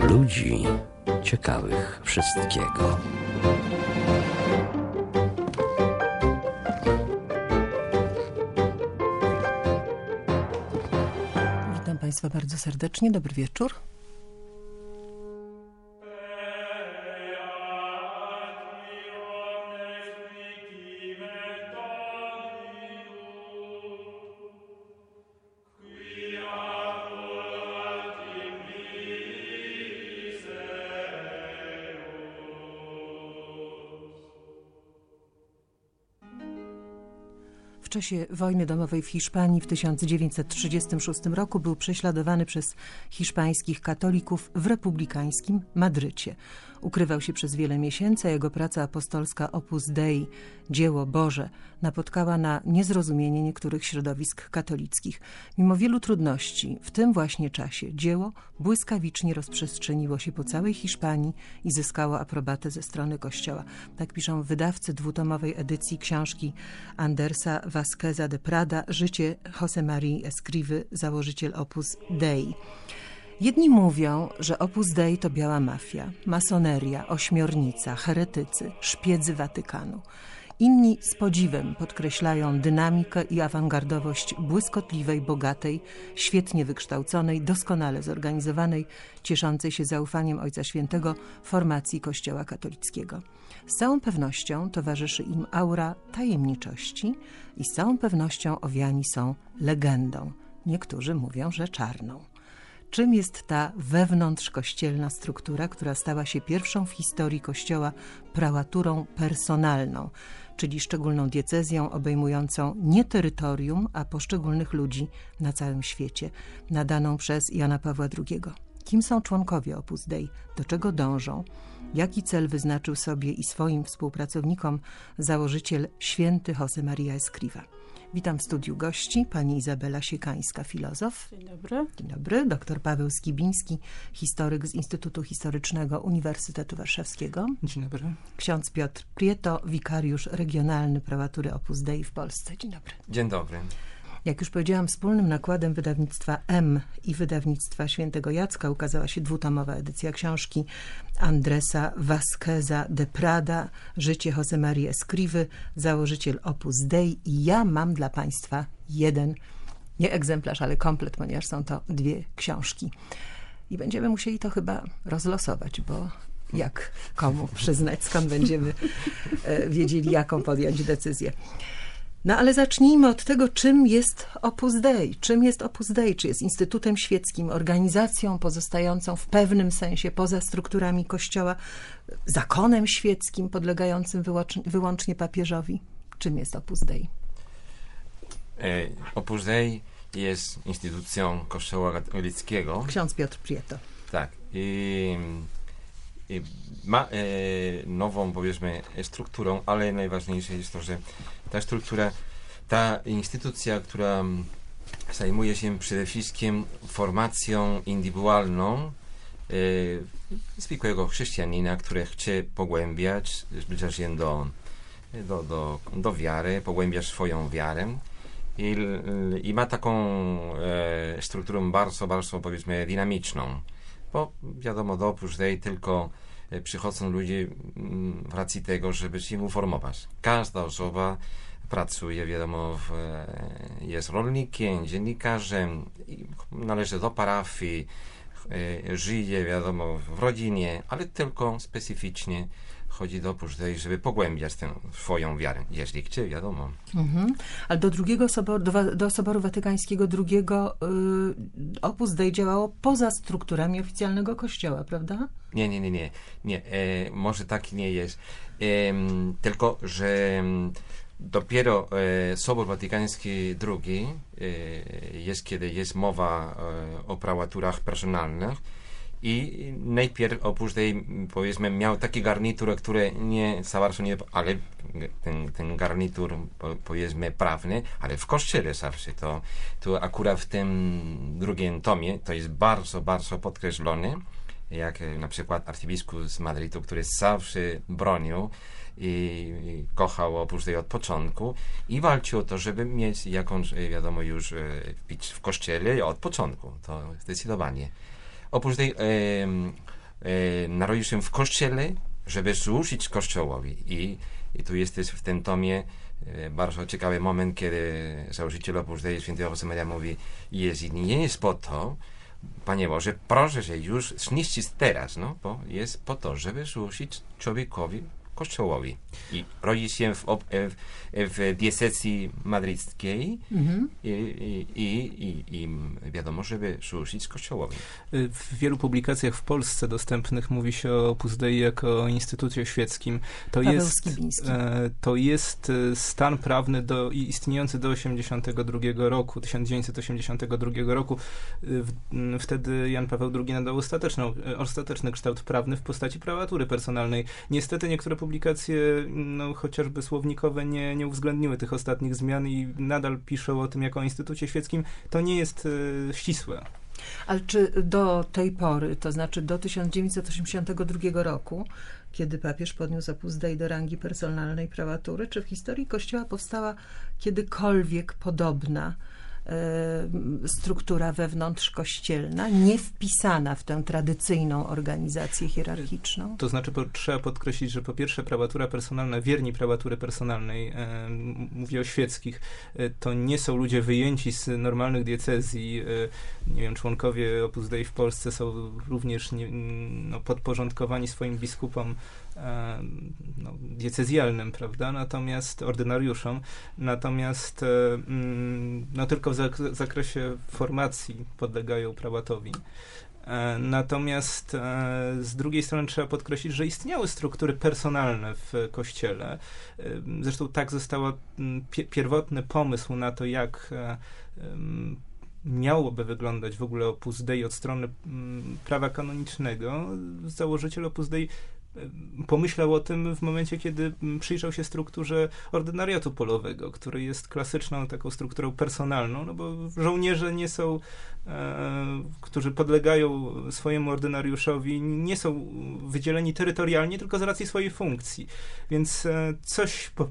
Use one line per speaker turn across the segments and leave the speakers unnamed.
ludzi ciekawych wszystkiego.
Witam Państwa bardzo serdecznie. Dobry wieczór. Czasie wojny domowej w Hiszpanii w 1936 roku był prześladowany przez hiszpańskich katolików w republikańskim Madrycie. Ukrywał się przez wiele miesięcy, a jego praca apostolska Opus Dei, dzieło Boże, napotkała na niezrozumienie niektórych środowisk katolickich. Mimo wielu trudności, w tym właśnie czasie dzieło błyskawicznie rozprzestrzeniło się po całej Hiszpanii i zyskało aprobatę ze strony Kościoła. Tak piszą wydawcy dwutomowej edycji książki Andersa Vasqueza de Prada Życie Jose Marii Escrivy, założyciel Opus Dei. Jedni mówią, że Opus Dei to biała mafia, masoneria, ośmiornica, heretycy, szpiedzy Watykanu. Inni z podziwem podkreślają dynamikę i awangardowość błyskotliwej, bogatej, świetnie wykształconej, doskonale zorganizowanej, cieszącej się zaufaniem Ojca Świętego formacji Kościoła katolickiego. Z całą pewnością towarzyszy im aura tajemniczości i z całą pewnością owiani są legendą. Niektórzy mówią, że czarną. Czym jest ta wewnątrzkościelna struktura, która stała się pierwszą w historii Kościoła prałaturą personalną, czyli szczególną diecezją obejmującą nie terytorium, a poszczególnych ludzi na całym świecie, nadaną przez Jana Pawła II? Kim są członkowie Opus Dei? Do czego dążą? Jaki cel wyznaczył sobie i swoim współpracownikom założyciel święty Jose Maria Escriva? Witam w studiu gości, pani Izabela Siekańska, filozof.
Dzień dobry.
Dzień dobry. Dr Paweł Skibiński, historyk z Instytutu Historycznego Uniwersytetu Warszawskiego.
Dzień dobry.
Ksiądz Piotr Prieto, wikariusz regionalny prałatury Opus Dei w Polsce. Dzień dobry.
Dzień dobry.
Jak już powiedziałam, wspólnym nakładem wydawnictwa M i wydawnictwa Świętego Jacka ukazała się dwutomowa edycja książki Andresa Vasqueza de Prada, Życie Jose Marii Escrivy, założyciel Opus Dei i ja mam dla Państwa jeden, nie egzemplarz, ale komplet, ponieważ są to dwie książki. I będziemy musieli to chyba rozlosować, bo jak komu przyznać, skąd będziemy wiedzieli, jaką podjąć decyzję. No ale zacznijmy od tego, czym jest Opus Dei. Czym jest Opus Dei? Czy jest instytutem świeckim, organizacją pozostającą w pewnym sensie poza strukturami Kościoła, zakonem świeckim podlegającym wyłącznie papieżowi? Czym jest Opus Dei?
E, Opus Dei jest instytucją Kościoła katolickiego.
Ksiądz Piotr Prieto.
Tak. I, i ma e, nową, powiedzmy, strukturę, ale najważniejsze jest to, że ta struktura, ta instytucja, która zajmuje się przede wszystkim formacją indywidualną e, zwykłego chrześcijanina, który chce pogłębiać, zbliżać się do, do, do, do wiary, pogłębiać swoją wiarę. I, i ma taką e, strukturę bardzo, bardzo powiedzmy dynamiczną. Bo wiadomo, do Opus Dei tylko przychodzą ludzie w racji tego, żeby się informować. Każda osoba pracuje, wiadomo, w, jest rolnikiem, dziennikarzem, należy do parafii, żyje, wiadomo, w rodzinie, ale tylko specyficznie chodzi do Dei, żeby pogłębiać tę swoją wiarę, jeśli chce, wiadomo.
Mhm. Ale do drugiego soboru, do, do Soboru Watykańskiego II y, Opus Dei działało poza strukturami oficjalnego kościoła, prawda?
Nie, nie, nie, nie. nie. E, może tak nie jest. E, tylko, że dopiero e, Sobor Watykański II jest, kiedy jest mowa o prałaturach personalnych, i najpierw Opus Dei, powiedzmy, miał taki garnitur, który nie za bardzo nie, ale ten, ten garnitur, powiedzmy, prawny, ale w kościele zawsze to, to akurat w tym drugim tomie to jest bardzo, bardzo podkreślone, jak na przykład arcybiskup z Madrytu, który zawsze bronił i kochał Opus Dei od początku i walczył o to, żeby mieć jakąś, wiadomo, już w kościele od początku, to zdecydowanie. E, e, narodził się w kościele, żeby służyć Kościołowi. I, i tu jest w tym tomie e, bardzo ciekawy moment, kiedy założyciel Opus Dei, święty Josemaria mówi, jest i nie jest po to, Panie Boże, proszę, że już zniszczyć teraz, no, bo jest po to, żeby służyć człowiekowi, Kościołowi. I rodzi się w, ob- w, w diecezji madryckiej
Mhm.
i, i, i, i, wiadomo, żeby służyć Kościołowi.
Y, W wielu publikacjach w Polsce dostępnych mówi się o Opus Dei jako o instytucie świeckim. To
Paweł
jest,
Skibiński.
e, to jest e, stan prawny do, i istniejący do 82 roku, 1982 roku. Y, Wtedy Jan Paweł II nadał ostateczną, e, ostateczny kształt prawny w postaci prawatury personalnej. Niestety niektóre publikacje, no, chociażby słownikowe, nie, nie uwzględniły tych ostatnich zmian i nadal piszą o tym jako o instytucie świeckim. To nie jest e, ścisłe.
Ale czy do tej pory, to znaczy do 1982 roku, kiedy papież podniósł Opus do rangi personalnej prawatury, czy w historii Kościoła powstała kiedykolwiek podobna struktura wewnątrzkościelna, nie wpisana w tę tradycyjną organizację hierarchiczną?
To znaczy, trzeba podkreślić, że po pierwsze prawatura personalna, wierni prawatury personalnej, e, mówię o świeckich, e, to nie są ludzie wyjęci z normalnych diecezji. E, nie wiem, członkowie Opus Dei w Polsce są również nie, no, podporządkowani swoim biskupom no, diecezjalnym, prawda? Natomiast ordynariuszom, natomiast e, mm, no, tylko w zak- zakresie formacji podlegają prawatowi. E, Natomiast e, z drugiej strony trzeba podkreślić, że istniały struktury personalne w kościele. Zresztą tak został pierwotny pomysł na to, jak miałoby wyglądać w ogóle Opus Dei od strony prawa kanonicznego. Założyciel Opus Dei pomyślał o tym w momencie, kiedy mm, przyjrzał się strukturze ordynariatu polowego, który jest klasyczną taką strukturą personalną, no bo żołnierze nie są e, którzy podlegają swojemu ordynariuszowi, nie są wydzieleni terytorialnie, tylko z racji swojej funkcji. Więc e, coś po,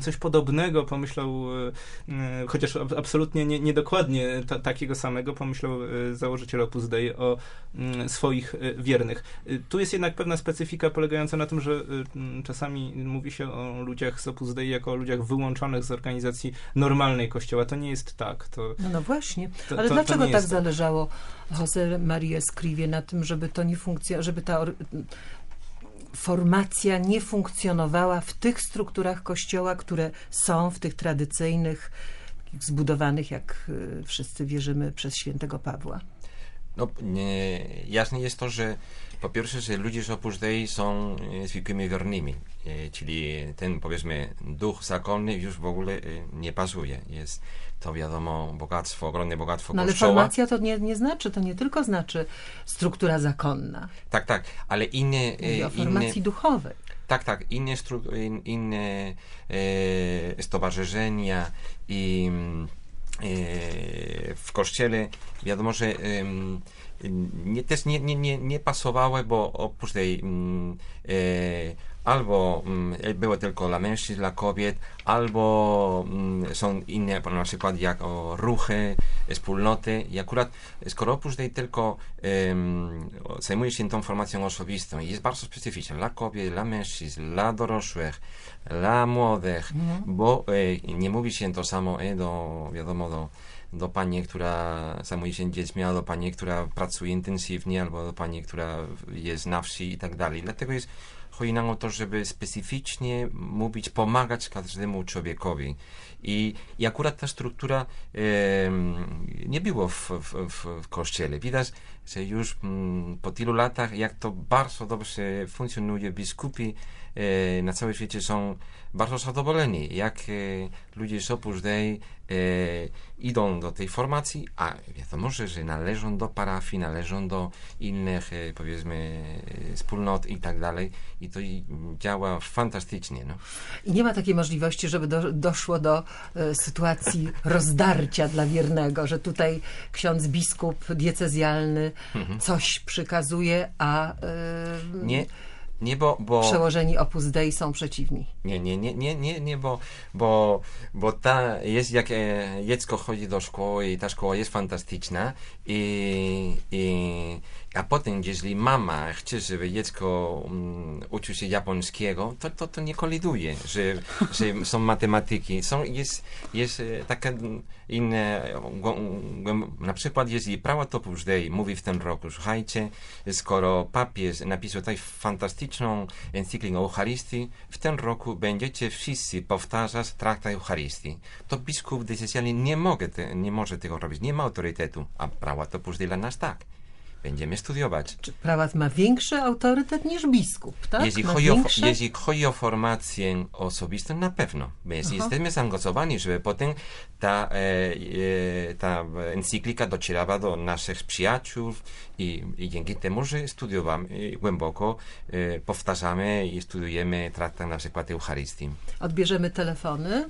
Coś podobnego pomyślał, e, e, chociaż ab- absolutnie nie, niedokładnie ta, takiego samego, pomyślał e, założyciel Opus Dei o mm, swoich wiernych. Tu jest jednak pewna specyfika polegająca na tym, że czasami mówi się o ludziach z Opus Dei jako o ludziach wyłączonych z organizacji normalnej Kościoła. To nie jest tak. To,
No, no właśnie.
to,
Ale
to,
dlaczego tak
jest
zależało Jose Maria Escrivie na tym, żeby to nie funkcjonowało, żeby ta formacja nie funkcjonowała w tych strukturach kościoła, które są w tych tradycyjnych, zbudowanych, jak y, wszyscy wierzymy, przez świętego Pawła.
No, nie, jasne jest to, że po pierwsze, że ludzie z Opus Dei są e, zwykłymi wiernymi, e, czyli ten, powiedzmy, duch zakonny już w ogóle e, nie pasuje. Jest to, wiadomo, bogactwo, ogromne bogactwo
No ale
Kościoła.
formacja to nie, nie znaczy, to nie tylko znaczy struktura zakonna.
Tak, tak, ale inne...
Mówię o
inne
formacji duchowej.
Tak, tak. Inne, inne e, stowarzyszenia i mm, w kościele. Wiadomo, że nie, też nie, nie, nie, nie pasowały, bo oprócz tej mm, e, albo mm, było tylko dla mężczyzn, dla kobiet, albo mm, są inne, na przykład jak o ruchy, wspólnoty i akurat skoro oprócz tej tylko em, zajmuje się tą formacją osobistą i jest bardzo specyficzna dla kobiet, dla mężczyzn, dla dorosłych, dla młodych, bo e, nie mówi się to samo e, do, wiadomo, do, do pani, która zajmuje się dziećmi, albo do pani, która pracuje intensywnie, albo do pani, która jest na wsi i tak dalej. Dlatego jest chodzi nam o to, żeby specyficznie mówić, pomagać każdemu człowiekowi. I, i akurat ta struktura em, nie było w, w, w, w kościele. Widać, że już mm, po tylu latach, jak to bardzo dobrze funkcjonuje, biskupi e, na całym świecie są bardzo zadowoleni, jak e, ludzie z Opus Dei e, idą do tej formacji, a wiadomo, że, że należą do parafii, należą do innych, e, powiedzmy, e, wspólnot i tak dalej. I to działa fantastycznie. No.
I nie ma takiej możliwości, żeby do, doszło do e, sytuacji rozdarcia dla wiernego, że tutaj ksiądz biskup diecezjalny coś przykazuje, a e,
Nie, Nie, bo,
Przełożeni Opus Dei są przeciwni.
nie, nie, nie, nie, nie, nie bo, bo, bo ta jest jak e, dziecko chodzi do szkoły i ta szkoła jest fantastyczna i, i a potem, jeżeli mama chce, żeby dziecko um, uczył się japońskiego, to, to, to nie koliduje, że, że są matematyki. Są, jest, jest e, taka inne, na przykład jeżeli prawo Opus Dei mówi w tym roku, słuchajcie, skoro papież napisał tutaj fantastyczną encyklikę Eucharystii, w tym roku będziecie wszyscy powtarzać traktat Eucharystii. To biskup decyzjalnie nie, nie może tego robić, nie ma autorytetu, a prawo Opus Dei dla nas tak. Będziemy studiować.
Czy prałat ma większy autorytet niż biskup, tak?
Jeśli
ma
chodzi, o, jeśli chodzi o formację osobistą, na pewno. Jest,
Aha.
jesteśmy zaangażowani, żeby potem ta, e, e, ta encyklika docierała do naszych przyjaciół i, i dzięki temu, że studiowamy głęboko, e, powtarzamy i studujemy traktat na przykład Eucharystii.
Odbierzemy telefony.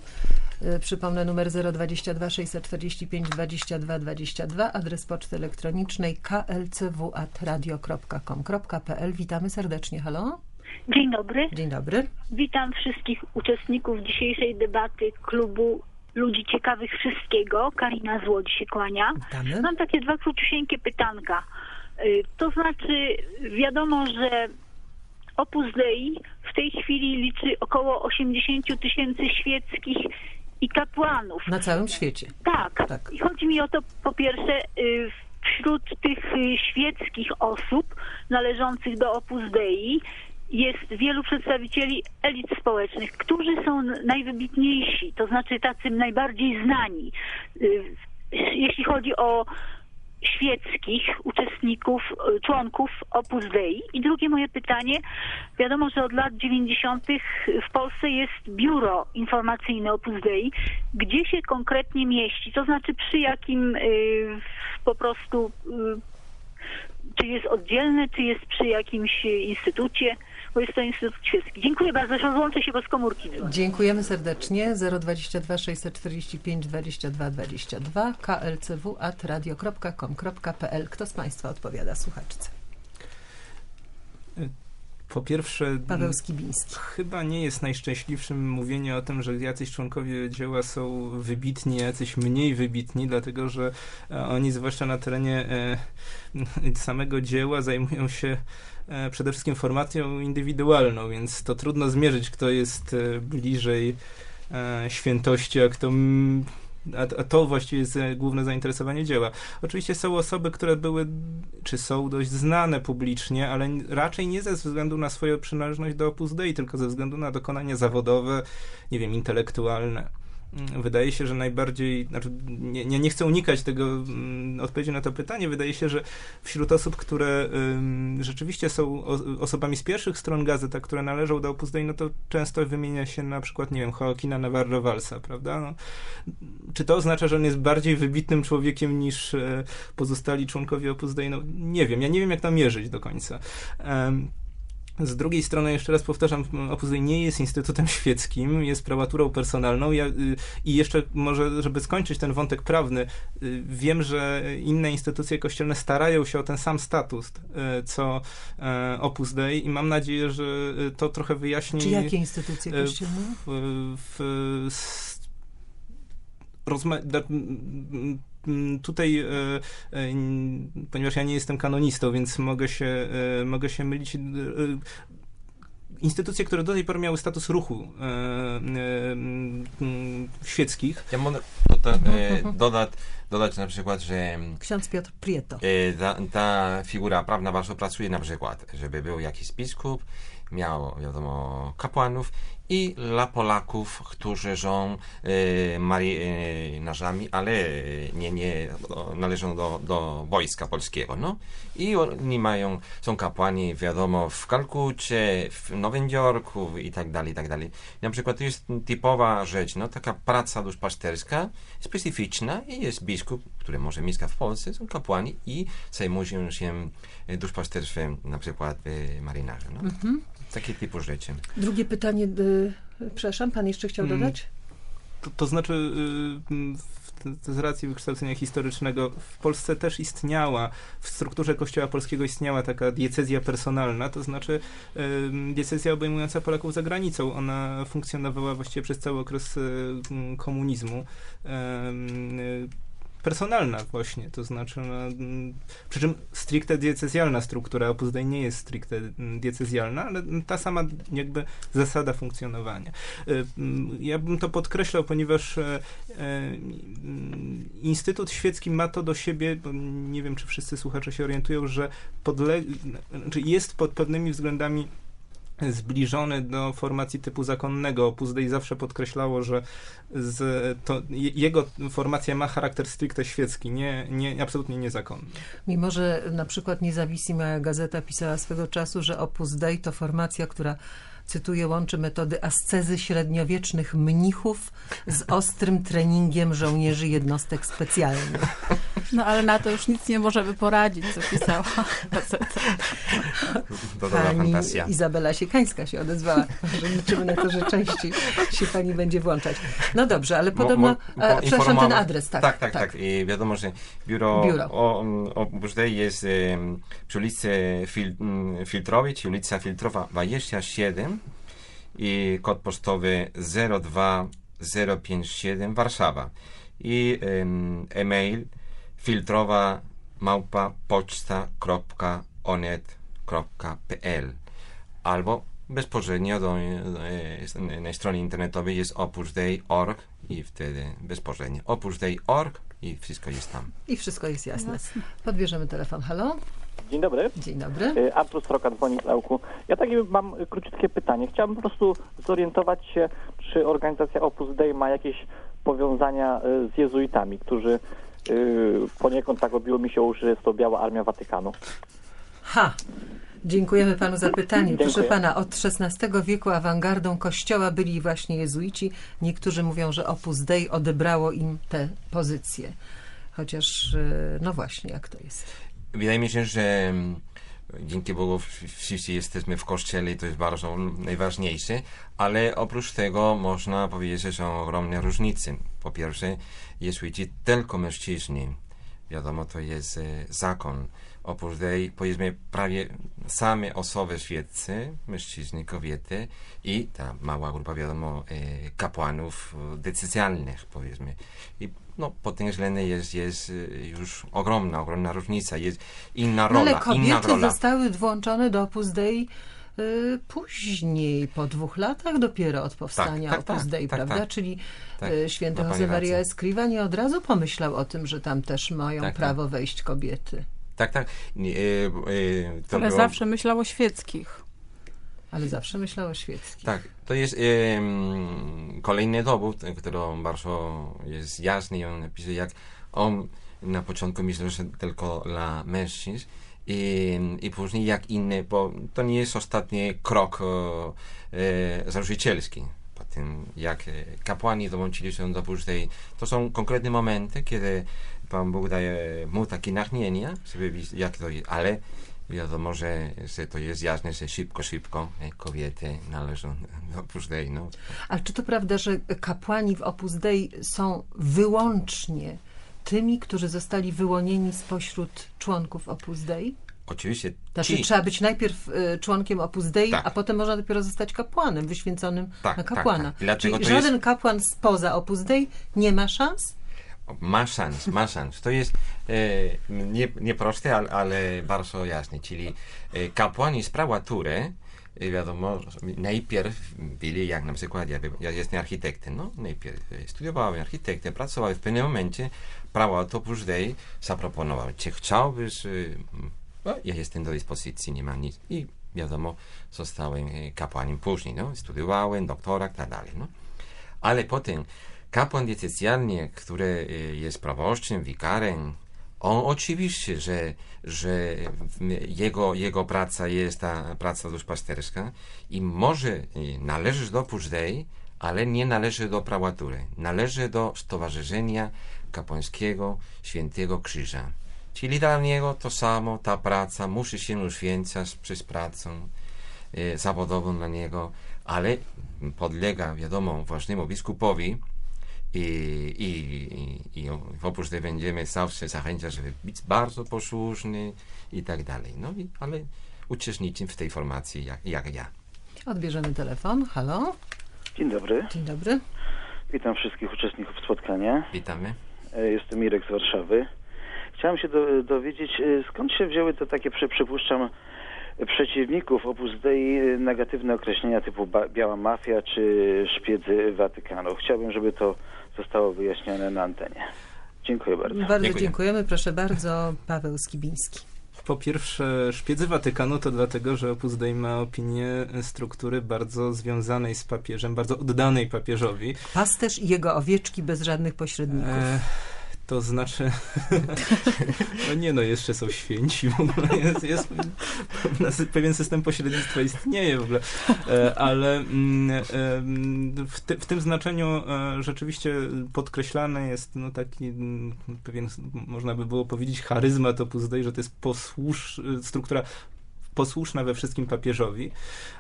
Y, Przypomnę numer 022 645 22 22, adres poczty elektronicznej klcw.radio.com.pl. Witamy serdecznie. Halo?
Dzień dobry.
Dzień dobry.
Witam wszystkich uczestników dzisiejszej debaty klubu Ludzi Ciekawych Wszystkiego. Karina z Łodzi się kłania.
Witamy.
Mam takie dwa króciusieńkie pytanka. Y, To znaczy, wiadomo, że Opus Dei w tej chwili liczy około 80 tysięcy świeckich i kapłanów.
Na całym świecie.
Tak.
Tak.
I chodzi mi o to, po pierwsze, y, wśród tych y, świeckich osób należących do Opus Dei jest wielu przedstawicieli elit społecznych, którzy są najwybitniejsi, to znaczy tacy najbardziej znani. Y, Jeśli chodzi o świeckich uczestników, y, członków Opus Dei. I drugie moje pytanie. Wiadomo, że od lat 90. w Polsce jest biuro informacyjne Opus Dei. Gdzie się konkretnie mieści? To znaczy przy jakim y, po prostu, y, czy jest oddzielne, czy jest przy jakimś instytucie? Bo jest to Instytut Świecki. Dziękuję bardzo. Rozłączę się, bo z komórki dzwonię.
Dziękujemy serdecznie. 022 645 22 22 klcw.radio.com.pl. Kto z Państwa odpowiada słuchaczce?
Po pierwsze,
Paweł Skibiński.
chyba nie jest najszczęśliwszym mówienie o tym, że jacyś członkowie dzieła są wybitni, a jacyś mniej wybitni, dlatego że e, oni, zwłaszcza na terenie e, samego dzieła, zajmują się e, przede wszystkim formacją indywidualną, więc to trudno zmierzyć, kto jest bliżej świętości, a kto. A, to właściwie jest e, główne zainteresowanie dzieła. Oczywiście są osoby, które były, czy są dość znane publicznie, ale raczej nie ze względu na swoją przynależność do Opus Dei, tylko ze względu na dokonania zawodowe, nie wiem, intelektualne. Wydaje się, że najbardziej, znaczy nie, nie, nie chcę unikać tego mm, odpowiedzi na to pytanie. Wydaje się, że wśród osób, które rzeczywiście są osobami z pierwszych stron gazet, a które należą do Opus Dei, no to często wymienia się na przykład, nie wiem, Joaquina Navarro Valsa, prawda? No, czy to oznacza, że on jest bardziej wybitnym człowiekiem niż e, pozostali członkowie Opus Dei? No nie wiem, ja nie wiem jak to mierzyć do końca. Em, z drugiej strony, jeszcze raz powtarzam, Opus Dei nie jest instytutem świeckim, jest prawaturą personalną. Ja, y, I jeszcze może, żeby skończyć ten wątek prawny, y, wiem, że inne instytucje kościelne starają się o ten sam status, y, co Opus Dei i mam nadzieję, że to trochę wyjaśni...
Czy jakie instytucje kościelne?
w, w, s- rozma- tutaj, e, e, ponieważ ja nie jestem kanonistą, więc mogę się, e, mogę się mylić. Instytucje, które do tej pory miały status ruchu e, e, świeckich,
Ja mogę doda, e, dodać, dodać na przykład, że
Ksiądz Piotr Prieto.
Ta, ta figura prawna bardzo pracuje na przykład, żeby był jakiś biskup, miał, wiadomo, kapłanów i dla Polaków, którzy są e, marynarzami, ale nie, nie do, należą do, do wojska polskiego, no. I oni mają, są kapłani, wiadomo, w Kalkucie, w Nowym Jorku i tak dalej, i tak dalej. Na przykład to jest typowa rzecz, no, taka praca duszpasterska, specyficzna i jest biskup, który może mieszka w Polsce, są kapłani i zajmują się e, duszpasterstwem, na przykład marynarze, no.
Mhm.
Takie typu rzeczy.
Drugie pytanie, y, przepraszam, pan jeszcze chciał
Mm.
dodać?
to, to znaczy y, z racji wykształcenia historycznego w Polsce też istniała, w strukturze Kościoła Polskiego istniała taka diecezja personalna, to znaczy y, diecezja obejmująca Polaków za granicą. Ona funkcjonowała właściwie przez cały okres y, komunizmu. Personalna właśnie, to znaczy no, mm, przy czym stricte diecezjalna struktura Opus Dei nie jest stricte mm, diecezjalna, ale ta sama jakby zasada funkcjonowania. Y, mm, Ja bym to podkreślał, ponieważ e, e, Instytut Świecki ma to do siebie, bo nie wiem, czy wszyscy słuchacze się orientują, że podle, znaczy jest pod pewnymi względami zbliżony do formacji typu zakonnego. Opus Dei zawsze podkreślało, że to, je- jego formacja ma charakter stricte świecki, nie, nie, absolutnie niezakonny.
Mimo, że na przykład Niezawissima Gazeta pisała swego czasu, że Opus Dei to formacja, która cytuję, łączy metody ascezy średniowiecznych mnichów z ostrym treningiem żołnierzy jednostek specjalnych.
No ale na to już nic nie możemy poradzić, co pisała gazeta.
To dobra
Pani
fantazja.
Izabela Siekańska się odezwała, że liczymy na to, że częściej się pani będzie włączać. No dobrze, ale podobno,
mo-
a, przepraszam, ten adres, tak.
Tak, tak, tak. I wiadomo, że biuro,
Biuro.
O, o Opus Dei jest em, przy ulicy Fil, Filtrowej, czyli ulica Filtrowa 27 i kod pocztowy 02057 Warszawa. I em, e-mail filtrowa małpa poczta.onet.pl albo bezpośrednio do, e, na stronie internetowej jest opusdei.org i wtedy bezpośrednio opusdei.org i wszystko jest tam.
I wszystko jest jasne.
Jasne.
Podbierzemy telefon. Halo?
Dzień dobry.
Dzień dobry.
Y, Artur Stroka dzwoni z Ełku. Ja takie mam króciutkie pytanie. Chciałbym po prostu zorientować się, czy organizacja Opus Dei ma jakieś powiązania y, z jezuitami, którzy poniekąd tak obiło mi się uszy, że jest to Biała Armia Watykanu.
Ha! Dziękujemy panu za pytanie. Proszę
Dziękuję.
pana, od XVI wieku awangardą kościoła byli właśnie jezuici. Niektórzy mówią, że Opus Dei odebrało im te pozycje. Chociaż, e, no właśnie, jak to jest?
Wydaje mi się, że mm, dzięki Bogu wszyscy jesteśmy w kościele i to jest bardzo najważniejsze, ale oprócz tego można powiedzieć, że są ogromne różnice. Po pierwsze, jezuici tylko mężczyźni. Wiadomo, to jest e, zakon. Oprócz Dei, powiedzmy, prawie same osoby świeckie, mężczyźni, kobiety i ta mała grupa, wiadomo, e, kapłanów e, decyzjalnych, powiedzmy. I no, pod tym względem jest, jest e, już ogromna, ogromna różnica. Jest inna
No,
rola,
ale
inna
kobiety
rola.
zostały włączone do Opus Dei y, później, po dwóch latach dopiero od powstania
tak, tak,
Opus Dei,
tak,
prawda?
tak.
Czyli
Tak,
y, święty
pani
Jose Maria. Escriva nie od razu pomyślał o tym, że tam też mają
Tak, tak.
prawo wejść kobiety.
Tak, tak. Nie, e, e, to
Ale
było-
zawsze myślał o świeckich.
Ale zawsze myślał o świeckich.
Tak, to jest kolejny dowód, który bardzo jest jasny on napisał, jak on na początku myślał, że tylko dla mężczyzn i, i później jak inny, bo to nie jest ostatni krok e, e, założycielski. Po tym, jak e, kapłani dołączyli się do Pusztej, to są konkretne momenty, kiedy Pan Bóg daje mu takie natchnienia, żeby jak to jest, ale wiadomo, że, że to jest jasne, że szybko, szybko e, kobiety należą do Pusztej. No.
Ale czy to prawda, że kapłani w Opus Dei są wyłącznie tymi, którzy zostali wyłonieni spośród członków Opus Dei?
Oczywiście
Znaczy
ci,
trzeba być najpierw y, członkiem Opus Dei,
Tak.
a potem można dopiero zostać kapłanem, wyświęconym
Tak,
na
tak,
kapłana.
tak. Dlaczego
Czyli
to jest-
żaden kapłan spoza Opus Dei nie ma szans?
Ma szans, ma szans. To jest e, nie, nie proste, ale, ale bardzo jasne. Czyli e, kapłani z prawatury, e, wiadomo, najpierw byli, jak na przykład ja, ja jestem architektem, no, najpierw e, studiowałem architektem, pracowałem, w pewnym momencie Opus Dei zaproponował, czy chciałbyś, e, no, ja jestem do dyspozycji, nie mam nic. I wiadomo, zostałem kapłanem później, no, studiowałem, doktorat, tak dalej, no. Ale potem kapłan diecezjalny, który y, jest proboszczem, wikarem, on oczywiście, że, że jego, jego praca jest ta praca duszpasterska i może y, należy do Opus Dei, ale nie należy do prawatury. Należy do Stowarzyszenia Kapłańskiego Świętego Krzyża. Czyli dla niego to samo, ta praca musi się uświęcać przez pracę e, zawodową dla niego, ale podlega, wiadomo, ważnemu biskupowi I, i, i, i w Opus Dei będziemy zawsze zachęcać, żeby być bardzo posłuszny i tak dalej. No i, ale uczestniczyć w tej formacji jak, jak ja.
Odbierzemy telefon. Halo?
Dzień dobry,
Dzień dobry.
witam wszystkich uczestników spotkania.
Witamy.
E, Jestem Mirek z Warszawy. Chciałem się do, dowiedzieć, e, skąd się wzięły te takie, przy- przypuszczam, przeciwników Opus Dei negatywne określenia typu ba- biała mafia czy szpiedzy Watykanu. Chciałbym, żeby to zostało wyjaśnione na antenie. Dziękuję bardzo.
Bardzo
Dziękuję.
dziękujemy. Proszę bardzo, Paweł Skibiński.
Po pierwsze, szpiedzy Watykanu to dlatego, że Opus Dei ma opinię struktury bardzo związanej z papieżem, bardzo oddanej papieżowi.
Pasterz i jego owieczki bez żadnych pośredników.
E, to znaczy, no nie no, jeszcze są święci, w ogóle jest, jest pewien system pośrednictwa istnieje w ogóle, e, ale mm, e, w, ty, w tym znaczeniu e, rzeczywiście podkreślany jest no taki mm, pewien, można by było powiedzieć, charyzmat Opus Dei, że to jest posłusz, struktura posłuszna we wszystkim papieżowi.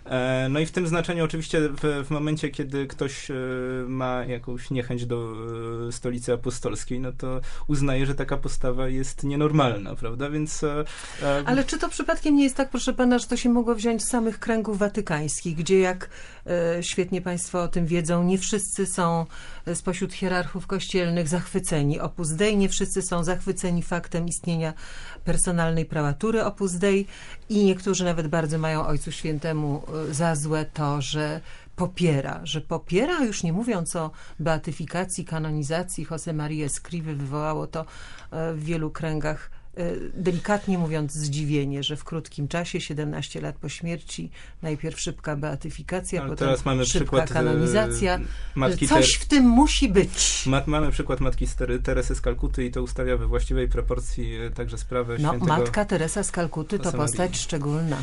E, No i w tym znaczeniu oczywiście w, w momencie, kiedy ktoś e, ma jakąś niechęć do e, stolicy apostolskiej, no to uznaje, że taka postawa jest nienormalna, prawda? Więc
Ale czy to przypadkiem nie jest tak, proszę pana, że to się mogło wziąć z samych kręgów watykańskich, gdzie jak świetnie państwo o tym wiedzą, nie wszyscy są spośród hierarchów kościelnych zachwyceni Opus Dei, nie wszyscy są zachwyceni faktem istnienia personalnej prałatury Opus Dei i niektórzy nawet bardzo mają Ojcu Świętemu e, za złe to, że popiera, że popiera, już nie mówiąc o beatyfikacji, kanonizacji. Jose Maria Escrivy, wywołało to e, w wielu kręgach delikatnie mówiąc zdziwienie, że w krótkim czasie, 17 lat po śmierci, najpierw szybka beatyfikacja,
ale
potem
teraz mamy
szybka
e,
kanonizacja.
matki
Coś w tym musi być.
Ma, mamy przykład matki Teresy z Kalkuty i to ustawia we właściwej proporcji e, także sprawę
No,
świętego...
matka Teresa z Kalkuty to postać szczególna.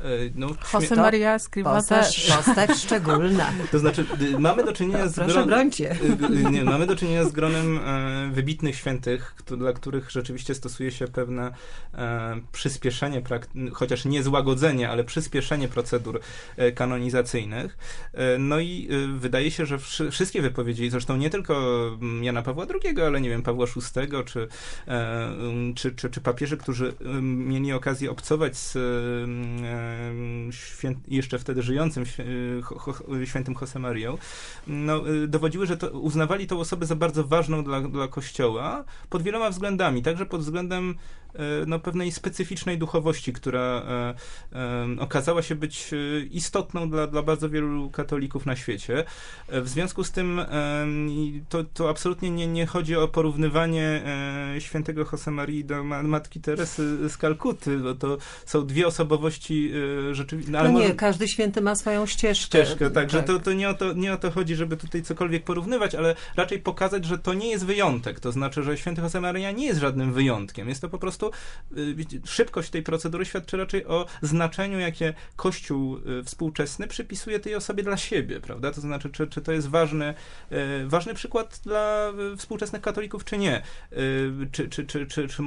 E, No,
Jose Maria Escriva
Postać,
też.
postać szczególna.
to znaczy, y, mamy do czynienia z
Proszę
gron-
brońcie.
Y, y, Nie, mamy do czynienia z gronem e, wybitnych świętych, kto, dla których rzeczywiście stosuje się pewne e, przyspieszenie, chociaż nie złagodzenie, ale przyspieszenie procedur e, kanonizacyjnych. No i wydaje się, że wszy- wszystkie wypowiedzi, zresztą nie tylko mm, Jana Pawła II, ale nie wiem, Pawła VI, czy, um, czy, czy, czy papieży, którzy mieli okazję obcować z um, świę- jeszcze wtedy żyjącym świętym Josemarią, no, y, dowodziły, że to, uznawali tą osobę za bardzo ważną dla, dla Kościoła pod wieloma względami, także pod względem no, pewnej specyficznej duchowości, która e, e, okazała się być e, istotną dla, dla bardzo wielu katolików na świecie. E, W związku z tym e, to, to absolutnie nie, nie chodzi o porównywanie e, świętego Josemarii do ma, matki Teresy z Kalkuty, bo to są dwie osobowości e, rzeczywiście...
No nie, każdy święty ma swoją ścieżkę.
ścieżkę, także to, to, nie o to nie o to chodzi, żeby tutaj cokolwiek porównywać, ale raczej pokazać, że to nie jest wyjątek. To znaczy, że święty Josemaria nie jest żadnym wyjątkiem. Jest to po prostu y, wiecie, szybkość tej procedury świadczy raczej o znaczeniu, jakie Kościół y, współczesny przypisuje tej osobie dla siebie, prawda? To znaczy, czy, czy to jest ważny, y, ważny przykład dla y, współczesnych katolików, czy nie? Y, Czy, czy, czy, czy, czy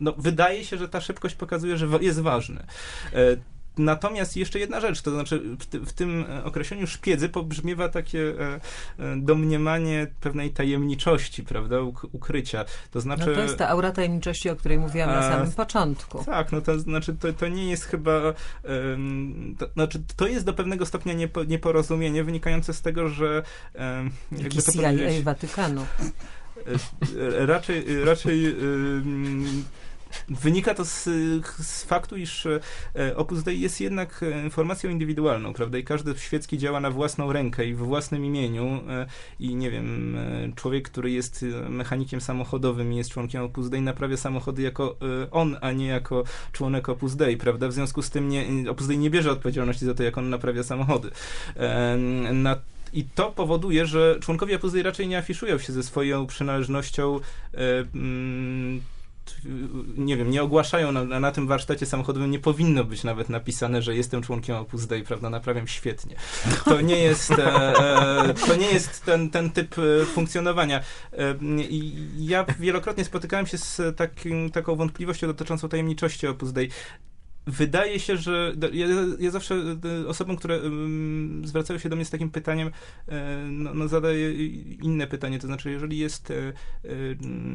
no, wydaje się, że ta szybkość pokazuje, że jest ważny. Natomiast jeszcze jedna rzecz, to znaczy w, ty, w tym e, określeniu szpiedzy pobrzmiewa takie e, e, domniemanie pewnej tajemniczości, prawda, uk- ukrycia. To
No
znaczy...
to jest ta aura tajemniczości, o której mówiłam na samym początku.
Tak, no to znaczy to, to nie jest chyba. to, znaczy, to jest do pewnego stopnia niepo, nieporozumienie wynikające z tego, że jakby to
CIA Watykanu.
raczej, raczej Wynika to z, z faktu, iż e, Opus Dei jest jednak e, formacją indywidualną, prawda? I każdy świecki działa na własną rękę i w własnym imieniu. e, I nie wiem, człowiek, który jest mechanikiem samochodowym i jest członkiem Opus Dei, naprawia samochody jako on, a nie jako członek Opus Dei, prawda? W związku z tym nie, Opus Dei nie bierze odpowiedzialności za to, jak on naprawia samochody. Na i to powoduje, że członkowie Opus Dei raczej nie afiszują się ze swoją przynależnością nie wiem, nie ogłaszają na, na, tym warsztacie samochodowym, nie powinno być nawet napisane, że jestem członkiem Opus Dei, prawda, naprawiam świetnie. To nie jest, e, e, to nie jest ten, ten typ e, funkcjonowania. E, ja wielokrotnie spotykałem się z takim, taką wątpliwością dotyczącą tajemniczości Opus Dei. wydaje się, że ja, ja zawsze e, osobom, które zwracają się do mnie z takim pytaniem, no, no zadaję inne pytanie, to znaczy, jeżeli jest,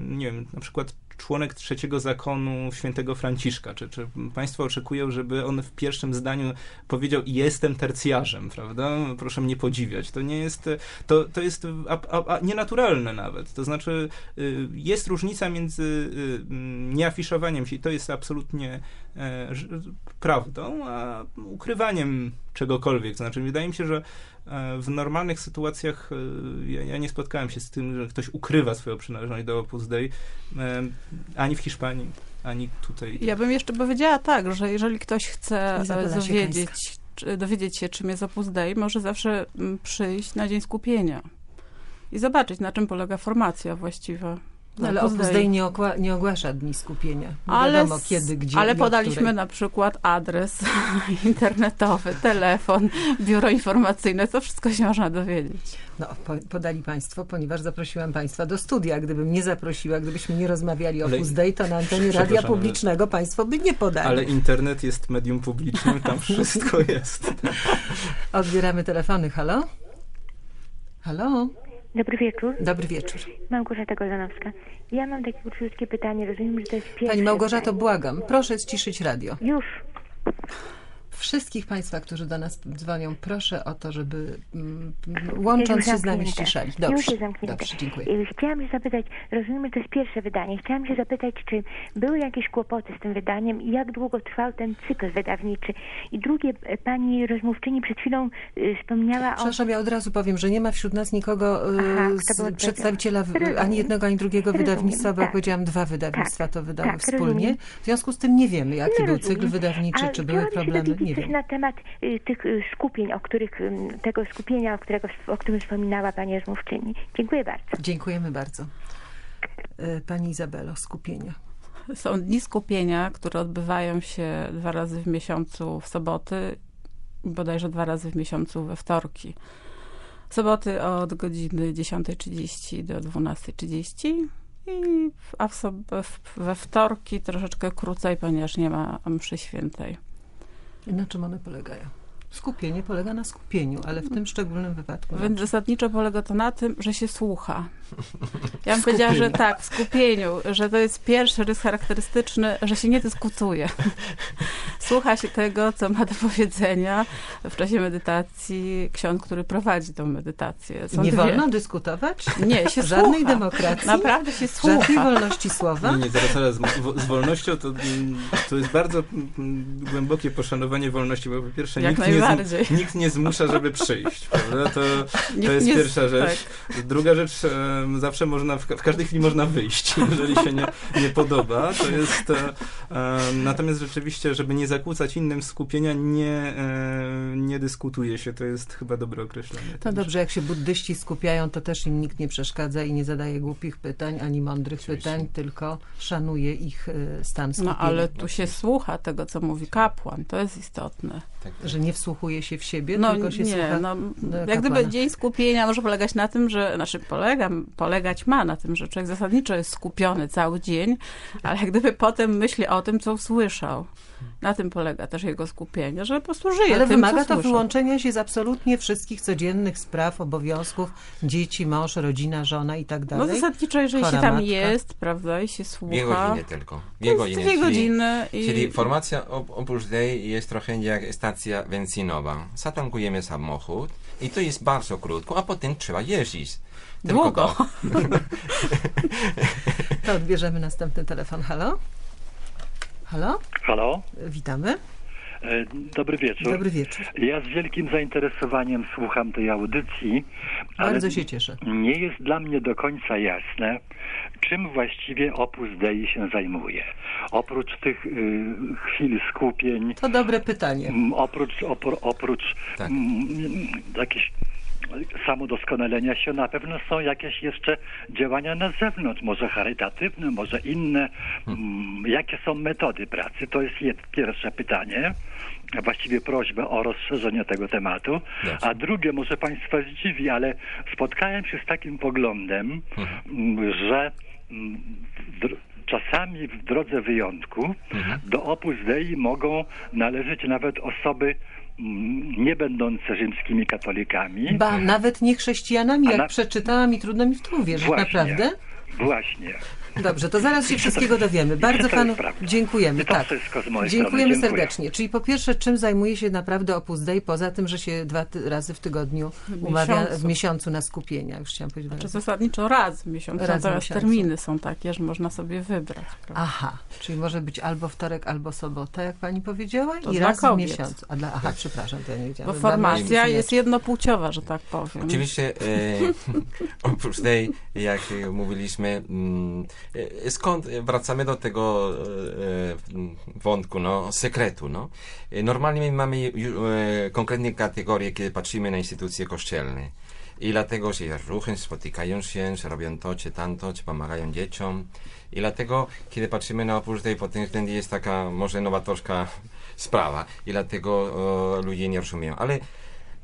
nie wiem, na przykład członek trzeciego zakonu świętego Franciszka, czy, czy państwo oczekują, żeby on w pierwszym zdaniu powiedział jestem tercjarzem, prawda? Proszę mnie podziwiać. To nie jest, to, to jest a, a, a nienaturalne nawet. To znaczy, y, jest różnica między y, nieafiszowaniem się, i to jest absolutnie e, prawdą, a ukrywaniem czegokolwiek. Znaczy, wydaje mi się, że e, w normalnych sytuacjach e, ja, ja nie spotkałem się z tym, że ktoś ukrywa swoją przynależność do Opus Dei, e, ani w Hiszpanii, ani tutaj.
Ja bym jeszcze powiedziała tak, że jeżeli ktoś chce dowiedzieć, czy- dowiedzieć się, czym jest Opus Dei, może zawsze przyjść na Dzień Skupienia i zobaczyć, na czym polega formacja właściwa.
No, ale Opus Dei nie, ogła- nie ogłasza dni skupienia. Nie
Ale,
wiadomo kiedy, gdzie
ale podaliśmy
której.
na przykład adres internetowy, telefon, biuro informacyjne, to wszystko się można dowiedzieć.
No, po, podali Państwo, ponieważ zaprosiłam Państwa do studia. Gdybym nie zaprosiła, gdybyśmy nie rozmawiali o Opus Dei, to na antenie radia
ale-
publicznego Państwo by nie podali.
Ale internet jest medium publicznym, tam wszystko jest.
Odbieramy telefony. Halo? Halo?
Dobry wieczór,
Dobry wieczór.
Małgorzata Goldanowska. Ja mam takie krótkie pytanie, rozumiem, że to jest pierwsze...
Pani Małgorzato, błagam, proszę ściszyć radio.
Już.
Wszystkich Państwa, którzy do nas dzwonią, proszę o to, żeby mm, łącząc się z nami ściszali. Dobrze, dobrze, dziękuję.
Y, Chciałam się zapytać, rozumiem, że to jest pierwsze wydanie. Chciałam się zapytać, czy były jakieś kłopoty z tym wydaniem i jak długo trwał ten cykl wydawniczy? I drugie, e, pani rozmówczyni przed chwilą y, wspomniała o...
Przepraszam, ja od razu powiem, że nie ma wśród nas nikogo
Aha,
z przedstawiciela w- ani jednego, ani drugiego
Rozumiem,
wydawnictwa, bo jak
tak.
powiedziałam, dwa wydawnictwa to wydały
tak,
wspólnie.
rozumiem.
W związku z tym nie wiemy, jaki
No,
był
rozumiem.
cykl wydawniczy,
A
czy były problemy,
coś
wiem.
na temat y, tych y, skupień, o których, tego skupienia, o, którego, o którym wspominała pani rozmówczyni. Dziękuję bardzo.
Dziękujemy bardzo. E, Pani Izabelo, skupienia.
Są dni skupienia, które odbywają się dwa razy w miesiącu w soboty, i bodajże dwa razy w miesiącu we wtorki. Soboty od godziny 10.30 do 12.30, i, w- a w, sob- w, we wtorki troszeczkę krócej, ponieważ nie ma mszy świętej.
Na czym one polegają? Skupienie polega na skupieniu, ale w tym szczególnym wypadku.
Więc zasadniczo polega to na tym, że się słucha. Ja bym powiedziała, że tak, w skupieniu, że to jest pierwszy rys charakterystyczny, że się nie dyskutuje. Słucha się tego, co ma do powiedzenia w czasie medytacji ksiądz, który prowadzi tą medytację. Są
Nie
dwie.
wolno dyskutować?
Nie, się
Żadnej
słucha.
demokracji?
Naprawdę się
Żadnej
słucha.
wolności słowa?
Nie, nie, zaraz, zaraz. Z wolnością to, mm, to jest bardzo mm, głębokie poszanowanie wolności, bo po pierwsze
Jak
nikt nie, nikt nie zmusza, żeby przyjść, prawda? To, to jest
nie
pierwsza rzecz. Druga rzecz, zawsze można, w, ka- w każdej chwili można wyjść, jeżeli się nie, nie podoba. To jest, e, natomiast rzeczywiście, żeby nie zakłócać innym skupienia, nie, e, nie dyskutuje się. To jest chyba dobre określenie.
No dobrze, jak się buddyści skupiają, to też im nikt nie przeszkadza i nie zadaje głupich pytań, ani mądrych pytań, tylko szanuje ich e, stan skupienia.
No ale tu się słucha tego, co mówi kapłan. To jest istotne.
Tak.
Że nie wsłuchuje się w siebie,
No
tylko się
nie,
słucha
no,
do
jak gdyby dzień skupienia może polegać na tym, że, znaczy polega, polegać ma na tym, że człowiek zasadniczo jest skupiony cały dzień, ale jak gdyby potem myśli o tym, co usłyszał. Na tym polega też jego skupienie, że po prostu żyje
Ale
tym,
wymaga
co
to
słyszał.
wyłączenia się z absolutnie wszystkich codziennych spraw, obowiązków, dzieci, mąż, rodzina, żona i tak
No
dalej.
zasadniczo, jeżeli
Chora
się tam
matka.
jest, prawda, i się słucha...
Dwie godziny tylko. Dwie godziny.
Dwie
czyli-
godziny i...
Czyli formacja Op- Opus Dei jest trochę jak stacja benzynowa. Zatankujemy samochód i to jest bardzo krótko, a potem trzeba jeździć. Tylko
Długo.
to.
To odbierzemy następny telefon. Halo? Halo?
Halo,
Witamy.
e, dobry wieczór.
Dobry wieczór.
Ja z wielkim zainteresowaniem słucham tej audycji, ale
Bardzo się cieszę.
nie jest dla mnie do końca jasne, czym właściwie Opus Dei się zajmuje. Oprócz tych y, chwil skupień,
To dobre pytanie.
m, oprócz, opr, oprócz
Tak.
mm, jakichś samodoskonalenia się, na pewno są jakieś jeszcze działania na zewnątrz, może charytatywne, może inne. Mm, Jakie są metody pracy? To jest pierwsze pytanie. Właściwie prośbę o rozszerzenie tego tematu. A drugie, może Państwa zdziwi, ale spotkałem się z takim poglądem, mm, że mm, czasami w drodze wyjątku
Mhm.
do Opus Dei mogą należeć nawet osoby nie będące rzymskimi katolikami.
Ba, nawet nie chrześcijanami, jak
na-
przeczytałam i trudno mi w to uwierzyć,
Właśnie.
naprawdę?
Właśnie.
Dobrze, to zaraz się wszystkiego dowiemy. Bardzo panu dziękujemy. Tak.
wszystko z mojej
Dziękujemy.
Dziękuję.
serdecznie. Czyli po pierwsze, czym zajmuje się naprawdę Opus Dei, poza tym, że się dwa razy w tygodniu
W
umawia
miesiącu.
w miesiącu na skupienia. Już chciałam powiedzieć dwa
Czy
razy.
zasadniczo raz w miesiącu,
Raz w miesiącu.
terminy są takie, że można sobie wybrać. prawda?
Aha, czyli może być albo wtorek, albo sobota, jak pani powiedziała,
To
i raz w
kobiet.
miesiącu. A dla, aha, przepraszam, to ja nie
Bo
wiedziałam. Dla
formacja jest jednopłciowa, że tak powiem.
Oczywiście e, oprócz tej, jak mówiliśmy, mm, skąd wracamy do tego e, e, wątku, no, sekretu, no. E, Normalnie my mamy e, konkretne kategorie, kiedy patrzymy na instytucje kościelne. I dlatego się ruchy spotykają się, że robią to czy tamto, czy pomagają dzieciom. I dlatego, kiedy patrzymy na pod tym względem jest taka może nowatorska sprawa. I dlatego e, ludzie nie rozumieją. Ale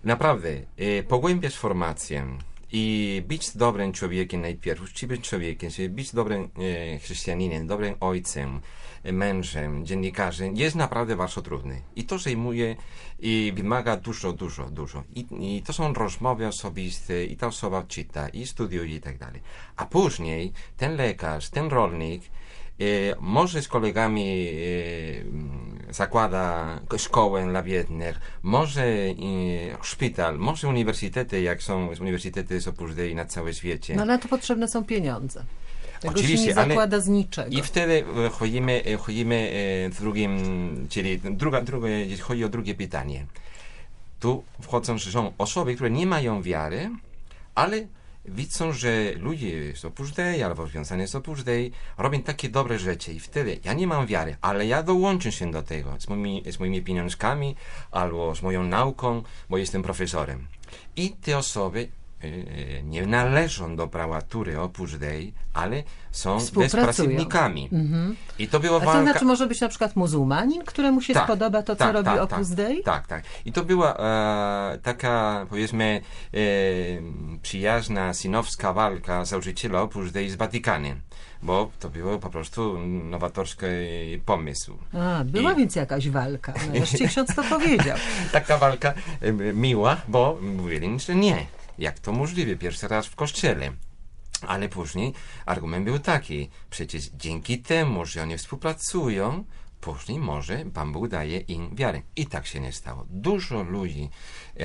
naprawdę, e, pogłębiać formację i być dobrym człowiekiem najpierw, uczciwym człowiekiem, czyli być dobrym e, chrześcijaninem, dobrym ojcem, mężem, dziennikarzem, jest naprawdę bardzo trudny. I to zajmuje i wymaga dużo, dużo, dużo. I, I to są rozmowy osobiste, i ta osoba czyta, i studiuje, i tak dalej. A później ten lekarz, ten rolnik, może z kolegami e, zakłada szkołę dla biednych, może e, szpital, może uniwersytety, jak są uniwersytety z Opus Dei na całym świecie.
No na to potrzebne są pieniądze. Tego się
Oczywiście,
nie
ale-
zakłada z niczego.
I wtedy e, chodzimy, e, chodzimy e, w drugim, czyli druga, drugie, jeśli chodzi o drugie pytanie. Tu wchodzą, że są osoby, które nie mają wiary, ale widzą, że ludzie z Opus Dei albo związani z Opus Dei robią takie dobre rzeczy i wtedy ja nie mam wiary, ale ja dołączę się do tego z moimi, z moimi pieniążkami albo z moją nauką, bo jestem profesorem. I te osoby nie należą do prałatury Opus Dei, ale są bezpracownikami.
Mhm.
I to była
A to
walka...
znaczy może być na przykład muzułmanin, któremu się
Tak,
spodoba to, co
tak,
robi
tak,
Opus
tak,
Dei?
Tak, tak. I to była e, taka, powiedzmy, e, przyjazna, synowska walka założyciela Opus Dei z Watykanem, bo to był po prostu nowatorski pomysł.
A, była
I-
więc jakaś walka. No, jeszcze ksiądz to powiedział.
Taka walka e, miła, bo mówili, że nie. Jak to możliwe? Pierwszy raz w kościele. Ale później argument był taki, przecież dzięki temu, że oni współpracują, później może Pan Bóg daje im wiarę. I tak się nie stało. Dużo ludzi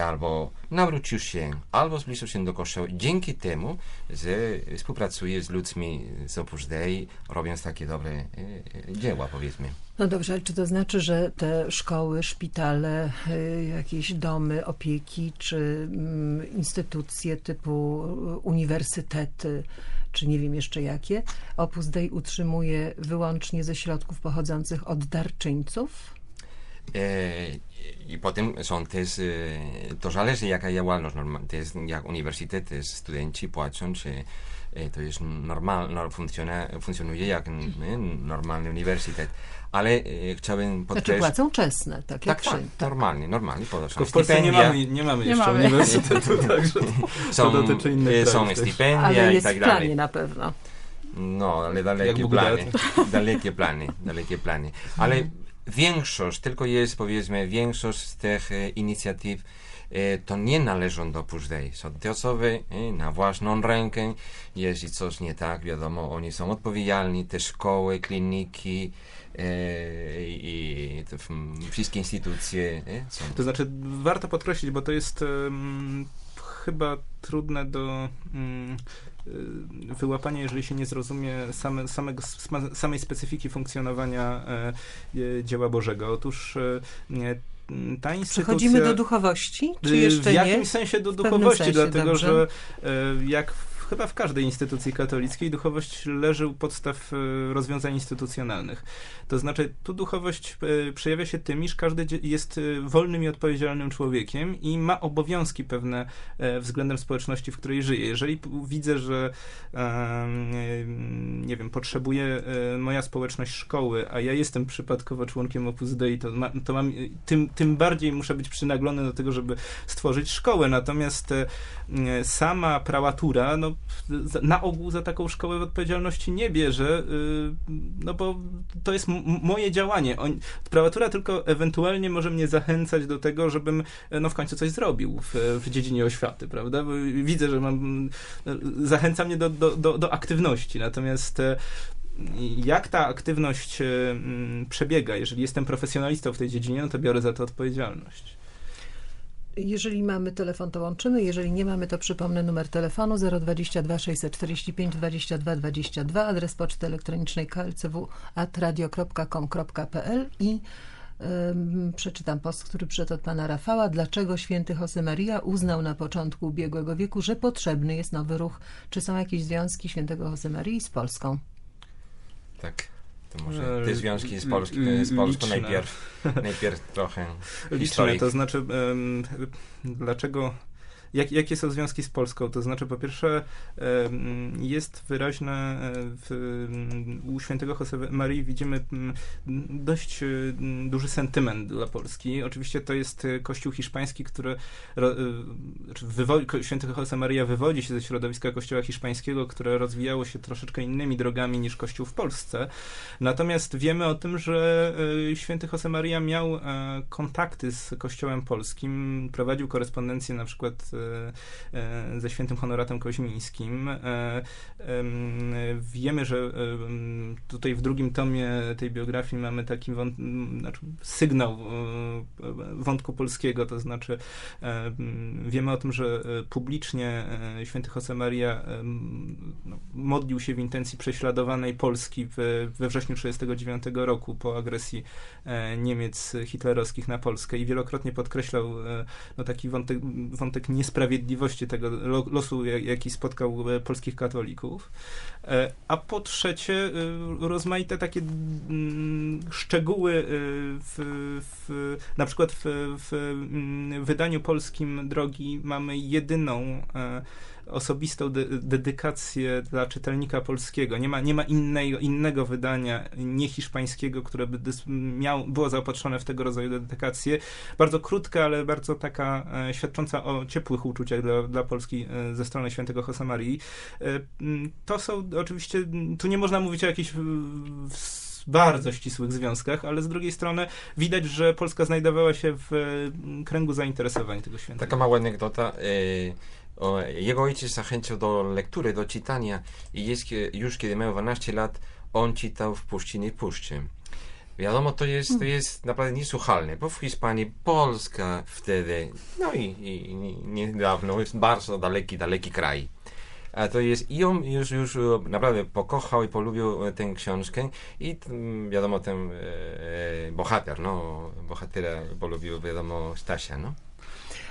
albo nawrócił się, albo zbliżył się do Kościoła dzięki temu, że współpracuje z ludźmi z Opus Dei, robiąc takie dobre e, e, dzieła, powiedzmy.
No dobrze, ale czy to znaczy, że te szkoły, szpitale, y, jakieś domy opieki, czy mm, instytucje typu y, uniwersytety, czy nie wiem jeszcze jakie, Opus Dei utrzymuje wyłącznie ze środków pochodzących od darczyńców?
E, I potem są też, to zależy jaka działalność, norma- to jest jak uniwersytety, studenci płacą, czy to jest normal, no, funkcjonuje, funkcjonuje jak nie, normalny uniwersytet. Ale e, chciałbym
Znaczy
podkreślić...
płacą czesne, tak jak
tak, tak, normalnie, normalnie,
Tylko w Polsce nie
stypendia,
mamy, nie mamy
Nie
jeszcze
mamy.
uniwersytetu, także to,
są,
to dotyczy innych
e, są
też.
stypendia
Ale
i
jest
tak
w planie
dalej.
na pewno.
No, ale dalekie plany. Dalekie plany, dalekie plany. Ale większość, tylko jest powiedzmy, większość z tych e, inicjatyw e, to nie należą do Dei. Są te osoby e, na własną rękę. Jeśli coś nie tak, wiadomo, oni są odpowiedzialni, te szkoły, kliniki e, i wszystkie instytucje e, są.
To znaczy, warto podkreślić, bo to jest em, chyba trudne do y, wyłapania, jeżeli się nie zrozumie same, samego, samej specyfiki funkcjonowania e, e, dzieła Bożego. Otóż e, ta instytucja...
Przechodzimy do duchowości, czy
Y,
jeszcze
w
nie?
jakimś sensie do
W
duchowości,
sensie,
dlatego
dobrze.
że e, jak w, chyba w każdej instytucji katolickiej duchowość leży u podstaw e, rozwiązań instytucjonalnych. To znaczy tu duchowość e, przejawia się tym, iż każdy jest e, wolnym i odpowiedzialnym człowiekiem i ma obowiązki pewne względem społeczności, w której żyje. Jeżeli widzę, że nie wiem, potrzebuje moja społeczność szkoły, a ja jestem przypadkowo członkiem Opus Dei, to, ma, to mam, tym, tym bardziej muszę być przynaglony do tego, żeby stworzyć szkołę. Natomiast sama prałatura, no na ogół za taką szkołę odpowiedzialności nie bierze, y, no bo to jest moje działanie. Prawatura tylko ewentualnie może mnie zachęcać do tego, żebym e, no w końcu coś zrobił w, w dziedzinie oświaty, prawda? Bo widzę, że mam, e, zachęca mnie do, do, do, do aktywności, natomiast e, jak ta aktywność e, przebiega, jeżeli jestem profesjonalistą w tej dziedzinie, no to biorę za to odpowiedzialność.
Jeżeli mamy telefon, to łączymy. Jeżeli nie mamy, to przypomnę numer telefonu 022 645 22 22, adres poczty elektronicznej klcw.radio.com.pl i przeczytam post, który przyszedł od pana Rafała. Dlaczego święty Josemaria uznał na początku ubiegłego wieku, że potrzebny jest nowy ruch? Czy są jakieś związki świętego Josemarii z Polską?
Tak. To może te związki z, Polski, z Polską najpierw, najpierw trochę
Liczne,
historii.
to znaczy dlaczego jak, jakie są związki z Polską? To znaczy, po pierwsze, jest wyraźne w, u świętego Marii widzimy dość e, duży sentyment dla Polski. Oczywiście to jest e, kościół hiszpański, który e, znaczy święty Maria wywodzi się ze środowiska kościoła hiszpańskiego, które rozwijało się troszeczkę innymi drogami niż kościół w Polsce. Natomiast wiemy o tym, że święty Maria miał kontakty z kościołem polskim, prowadził korespondencję na przykład ze świętym Honoratem Koźmińskim. E, em, Wiemy, że tutaj w drugim tomie tej biografii mamy taki wąt, znaczy sygnał e, wątku polskiego, to znaczy e, wiemy o tym, że e, publicznie e, święty Josemaria em, no, modlił się w intencji prześladowanej Polski we, wrześniu 1939 roku po agresji e, Niemiec hitlerowskich na Polskę i wielokrotnie podkreślał e, no, taki wątek, wątek tego lo, losu, jak- jaki spotkał e, polskich katolików. E, A po trzecie, e, rozmaite takie mm, szczegóły w, w, na przykład w, w mm, wydaniu polskim drogi mamy jedyną osobistą de- dedykację dla czytelnika polskiego. Nie ma, nie ma innego, innego wydania niehiszpańskiego, które by miał, było zaopatrzone w tego rodzaju dedykację. Bardzo krótka, ale bardzo taka e, świadcząca o ciepłych uczuciach dla, dla Polski e, ze strony świętego Josemarii. E, to są oczywiście, tu nie można mówić o jakichś bardzo ścisłych związkach, ale z drugiej strony widać, że Polska znajdowała się w e, kręgu zainteresowań tego świętego.
Taka mała anegdota. Jego ojciec zachęcił do lektury, do czytania i już kiedy miał 12 lat, on czytał w Puścinie Puszczy. Wiadomo, to jest, to jest naprawdę niesłuchalne, bo w Hiszpanii Polska wtedy, no i, i, i niedawno, jest bardzo daleki, daleki kraj. A to jest, i on już, już e, naprawdę pokochał i polubił e, tę książkę i mm, wiadomo, ten e, e, bohater, no, bohatera polubił, wiadomo, Stasia, no.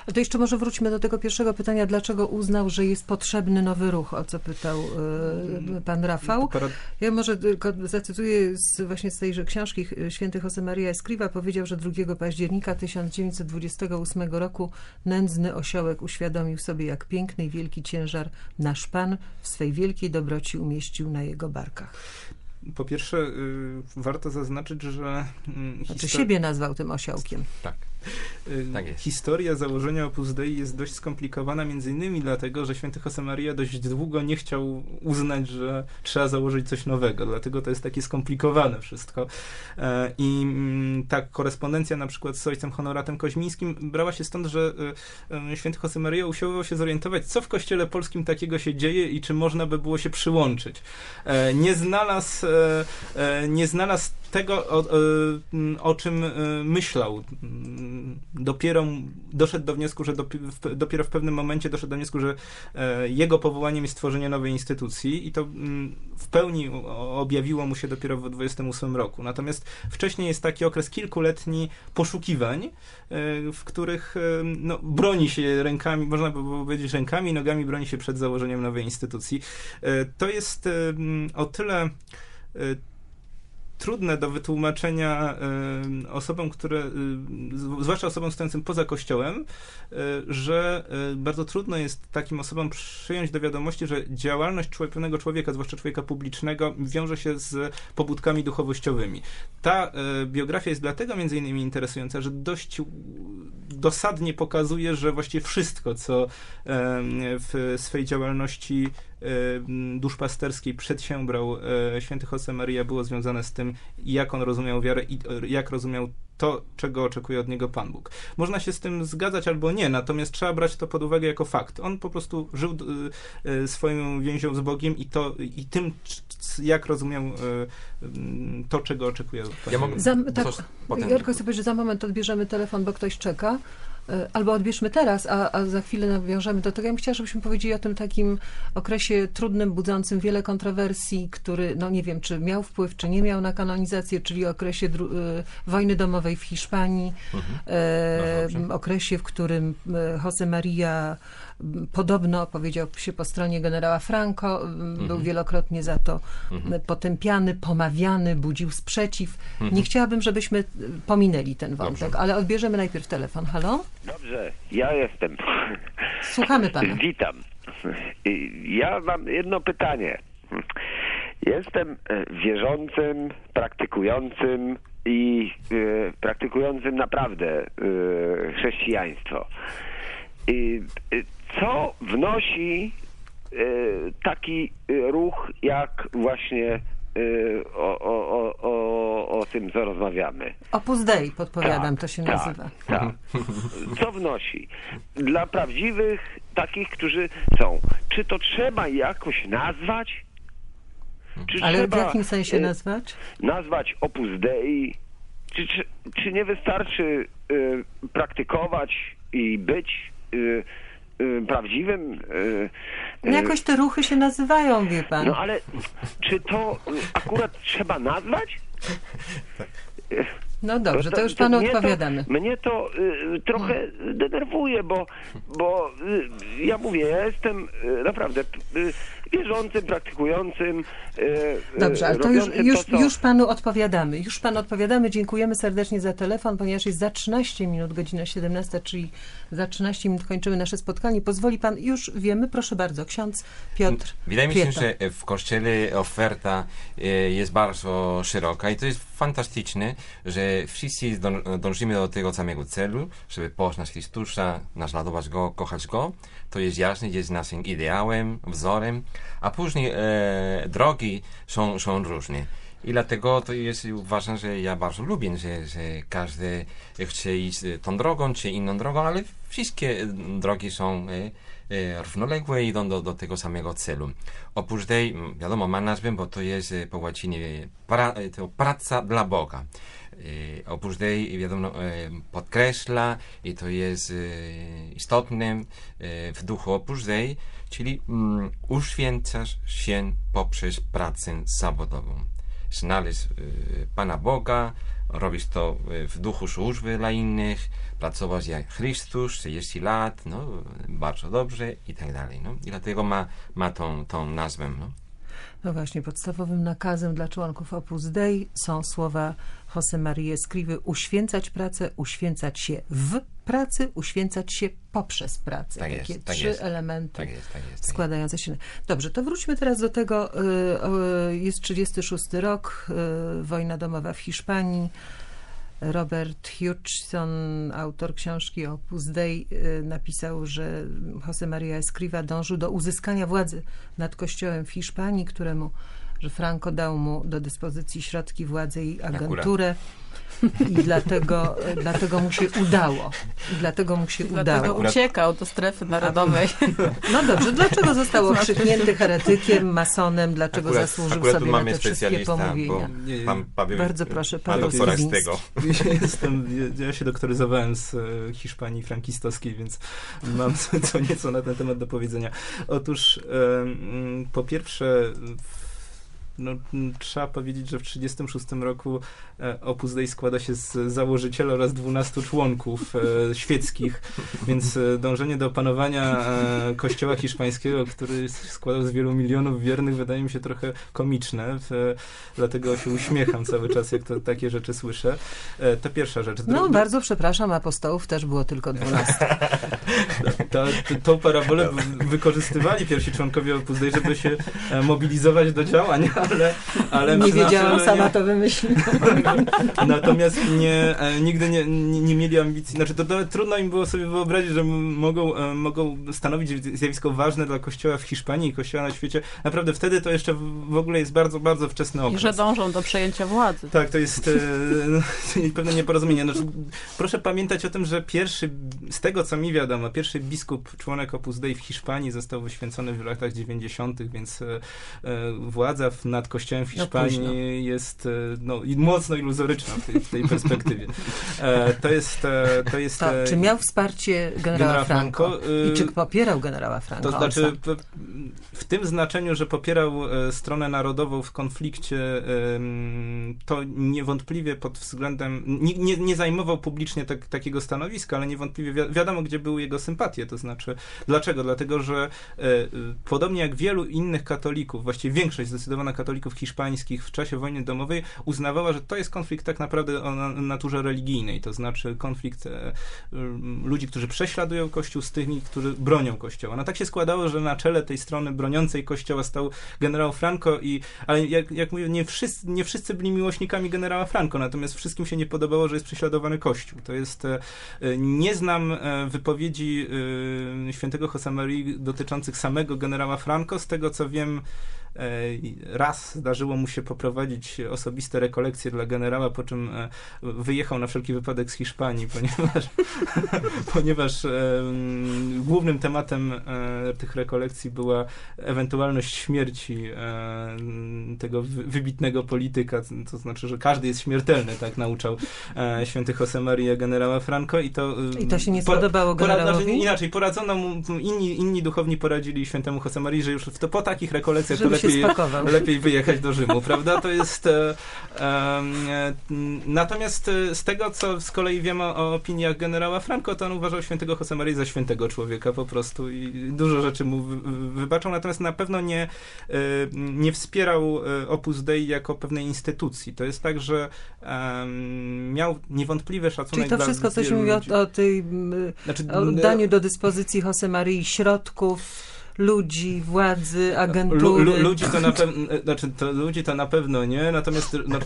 A to jeszcze może wróćmy do tego pierwszego pytania, dlaczego uznał, że jest potrzebny nowy ruch, o co pytał e, pan Rafał. Ja może tylko zacytuję z, właśnie z tejże książki e, święty Josemaria Escriva powiedział, że 2 października 1928 roku nędzny osiołek uświadomił sobie, jak piękny i wielki ciężar nasz Pan w swej wielkiej dobroci umieścił na jego barkach.
Po pierwsze, y, warto zaznaczyć, że mm,
Znaczy siebie nazwał tym osiołkiem.
Tak. tak
historia założenia Opus Dei jest dość skomplikowana, między innymi dlatego, że święty Josemaria dość długo nie chciał uznać, że trzeba założyć coś nowego, dlatego to jest takie skomplikowane wszystko. E, I mm, ta korespondencja na przykład z ojcem Honoratem Koźmińskim brała się stąd, że y, y, święty Josemaria usiłował się zorientować, co w kościele polskim takiego się dzieje i czy można by było się przyłączyć. E, Nie znalazł, e, e, nie znalazł tego, o, m, o czym e, myślał. Mm, Dopiero doszedł do wniosku, że dopiero w pewnym momencie doszedł do wniosku, że e, jego powołaniem jest tworzenie nowej instytucji i to w pełni objawiło mu się dopiero w 28 roku. Natomiast wcześniej jest taki okres kilkuletni poszukiwań, e, w których e, no, broni się rękami, można by powiedzieć rękami i nogami broni się przed założeniem nowej instytucji. E, To jest e, o tyle e, trudne do wytłumaczenia e, osobom, które, z- zwłaszcza osobom stojącym poza kościołem, e, że e, bardzo trudno jest takim osobom przyjąć do wiadomości, że działalność pewnego człowieka, zwłaszcza człowieka publicznego, wiąże się z pobudkami duchowościowymi. Ta e, biografia jest dlatego między innymi interesująca, że dość dosadnie pokazuje, że właściwie wszystko, co w swej działalności duszpasterskiej przedsiębrał e, święty Josemaria było związane z tym, jak on rozumiał wiarę i e, jak rozumiał to, czego oczekuje od niego Pan Bóg. Można się z tym zgadzać albo nie, natomiast trzeba brać to pod uwagę jako fakt. On po prostu żył swoją więzią z Bogiem i to i tym, jak rozumiał e, m, to, czego oczekuje od Pana
Ja
Boga.
mogę-
Za, tak, Jarko sobie, że za moment odbierzemy telefon, bo ktoś czeka. E, Albo odbierzmy teraz, a, a za chwilę nawiążemy do tego. Ja bym chciała, żebyśmy powiedzieli o tym takim okresie trudnym, budzącym wiele kontrowersji, który, no nie wiem, czy miał wpływ, czy nie miał na kanonizację, czyli okresie e, wojny domowej w Hiszpanii, e,
No
okresie, w którym e, Jose Maria podobno opowiedział się po stronie generała Franco, m, był wielokrotnie za to m, potępiany, pomawiany, budził sprzeciw. Nie chciałabym, żebyśmy pominęli ten wątek,
Dobrze.
ale odbierzemy najpierw telefon. Halo?
Dobrze, ja jestem.
Słuchamy pana.
Witam. Ja mam jedno pytanie. Jestem e, wierzącym, praktykującym i e, praktykującym naprawdę e, chrześcijaństwo. I e, co wnosi taki ruch, jak właśnie o, o, o, o, o tym, co rozmawiamy?
Opus Dei, podpowiadam,
Tak,
to się
tak,
nazywa.
Tak. Co wnosi? Dla prawdziwych takich, którzy są. Czy to trzeba jakoś nazwać? Czy
Ale w jakim sensie
e,
nazwać?
Nazwać Opus Dei? Czy, czy, czy nie wystarczy e, praktykować i być e, prawdziwym? e,
No
e,
jakoś te ruchy się nazywają, wie pan.
no ale czy to akurat trzeba nazwać?
No dobrze, to już panu
mnie
odpowiadamy.
To, mnie to y, trochę denerwuje, bo, bo y, ja mówię, ja jestem y, naprawdę y, wierzącym, praktykującym. Y, y,
Dobrze, ale to już, już,
co-
już panu odpowiadamy. Już panu odpowiadamy. Dziękujemy serdecznie za telefon, ponieważ jest za 13 minut, godzina 17, czyli za 13 minut kończymy nasze spotkanie. Pozwoli pan, już wiemy, proszę bardzo, ksiądz Piotr
Wydaje mi się, że w kościele oferta e, jest bardzo szeroka i to jest fantastyczne, że wszyscy dąż- dążymy do tego samego celu, żeby poznać Chrystusa, naśladować Go, kochać Go. To jest jasne, jest naszym ideałem, wzorem, a później e, drogi są, są różne. I dlatego to jest, uważam, że ja bardzo lubię, że, że każdy chce iść tą drogą czy inną drogą, ale wszystkie drogi są e, równoległe i idą do, do tego samego celu. Oprócz tej, wiadomo, ma nazwę, bo to jest e, po łacinie pra, e, to praca dla Boga. E, oprócz tej, wiadomo, e, podkreśla i to jest e, istotne e, w duchu oprócz tej, czyli mm, uświęcasz się poprzez pracę zawodową. Znaleźć e, Pana Boga, robisz to e, w duchu służby dla innych, pracować jak Chrystus, 30 lat, no, bardzo dobrze i tak dalej. No. I dlatego ma, ma tą, tą nazwę. No.
No właśnie, podstawowym nakazem dla członków Opus Dei są słowa Jose Maria Escrivy uświęcać pracę, uświęcać się w pracy, uświęcać się poprzez pracę.
Tak
Takie
jest, tak
trzy
jest.
elementy
Tak jest, tak jest. Tak
składające się. Dobrze, to wróćmy teraz do tego. y, y, Jest 36 rok, y, wojna domowa w Hiszpanii. Robert Hutchison, autor książki Opus Dei, napisał, że Jose Maria Escriva dążył do uzyskania władzy nad kościołem w Hiszpanii, któremu że Franco dał mu do dyspozycji środki władzy i agenturę. I dlatego, dlatego mu się udało. I dlatego mu się
Dlatego
udało.
Akurat-
uciekał do strefy narodowej.
No dobrze, dlaczego został okrzyknięty heretykiem, masonem? Dlaczego
Akurat,
zasłużył
akurat
sobie na te wszystkie pomówienia?
Pan Paweł
Bardzo proszę, Paweł
doktora z tego.
Ja Jestem, ja- się doktoryzowałem z e, Hiszpanii frankistowskiej, więc mam co, co nieco na ten temat do powiedzenia. Otóż po pierwsze w- no, m, trzeba powiedzieć, że w 1936 roku e, Opus Dei składa się z założyciela oraz 12 członków e, świeckich, więc e, dążenie do opanowania kościoła hiszpańskiego, który składał z wielu milionów wiernych, wydaje mi się trochę komiczne, dlatego się uśmiecham cały czas, jak to, takie rzeczy słyszę. To pierwsza rzecz.
No bardzo przepraszam, apostołów też było tylko 12.
to, to, tą parabolę wykorzystywali pierwsi członkowie Opus Dei, żeby się mobilizować do działań, ale, ale
Nie wiedziałam,
szczerze,
sama
nie-
to wymyśliłam.
Natomiast nie, e, nigdy nie, nie, nie mieli ambicji, znaczy to, to trudno im było sobie wyobrazić, że mogą, e, mogą stanowić zjawisko ważne dla kościoła w Hiszpanii i kościoła na świecie. Naprawdę wtedy to jeszcze w ogóle jest bardzo, bardzo wczesny
I
okres.
że dążą do przejęcia władzy.
Tak, to jest e, pewne nieporozumienie. Znaczy, proszę pamiętać o tym, że pierwszy, z tego co mi wiadomo, pierwszy biskup, członek Opus Dei w Hiszpanii został wyświęcony w latach 90., więc e, e, władza w, nad kościołem w
No
Hiszpanii jest e, no, i mocno iluzoryczna w tej, w tej perspektywie. E, to jest... E, to jest
To,
e,
czy miał wsparcie generała
generała
Franco?
Franco,
I czy popierał generała Franco?
To znaczy, w, tym znaczeniu, że popierał e, stronę narodową w konflikcie, to niewątpliwie pod względem. Nie, nie, nie zajmował publicznie tak, takiego stanowiska, ale niewątpliwie wi wiadomo, gdzie były jego sympatie. To znaczy, dlaczego? Dlatego, że e, e, podobnie jak wielu innych katolików, właściwie większość zdecydowana katolików hiszpańskich w czasie wojny domowej uznawała, że to jest konflikt tak naprawdę o na, naturze religijnej. To znaczy konflikt e, ludzi, którzy prześladują Kościół z tymi, którzy bronią Kościoła. No tak się składało, że na czele tej strony broniącej Kościoła stał generał Franco i, ale jak, jak mówię, nie wszyscy, nie wszyscy byli miłośnikami generała Franco, natomiast wszystkim się nie podobało, że jest prześladowany Kościół. To jest, e, e, nie znam wypowiedzi świętego Josemarii dotyczących samego generała Franco, z tego co wiem, raz zdarzyło mu się poprowadzić osobiste rekolekcje dla generała, po czym e, wyjechał na wszelki wypadek z Hiszpanii, ponieważ, ponieważ e, m, głównym tematem e, tych rekolekcji była ewentualność śmierci e, m, tego wy- wybitnego polityka, to znaczy, że każdy jest śmiertelny, tak nauczał e, święty Josemaria generała Franco i to... e,
I to się nie spodobało generałowi?
inaczej, poradzono mu, inni, inni duchowni poradzili świętemu Josemarii, że już w to, po takich rekolekcjach
Żeby
lepiej, lepiej wyjechać do Rzymu, prawda? To jest... E, e, natomiast e, z tego, co z kolei wiemy o opiniach generała Franco, to on uważał świętego Josemarii za świętego człowieka po prostu i dużo rzeczy mu wy, wy- wybaczał, natomiast na pewno nie, nie wspierał Opus Dei jako pewnej instytucji. To jest tak, że miał niewątpliwy szacunek
Czyli to
dla
wszystko, co się mówi o, o tej
Znaczy,
o oddaniu do dyspozycji Jose Maryi środków, ludzi, władzy, agentury.
lu, ludzi, to na pewno, znaczy, to ludzi to na pewno nie, natomiast no,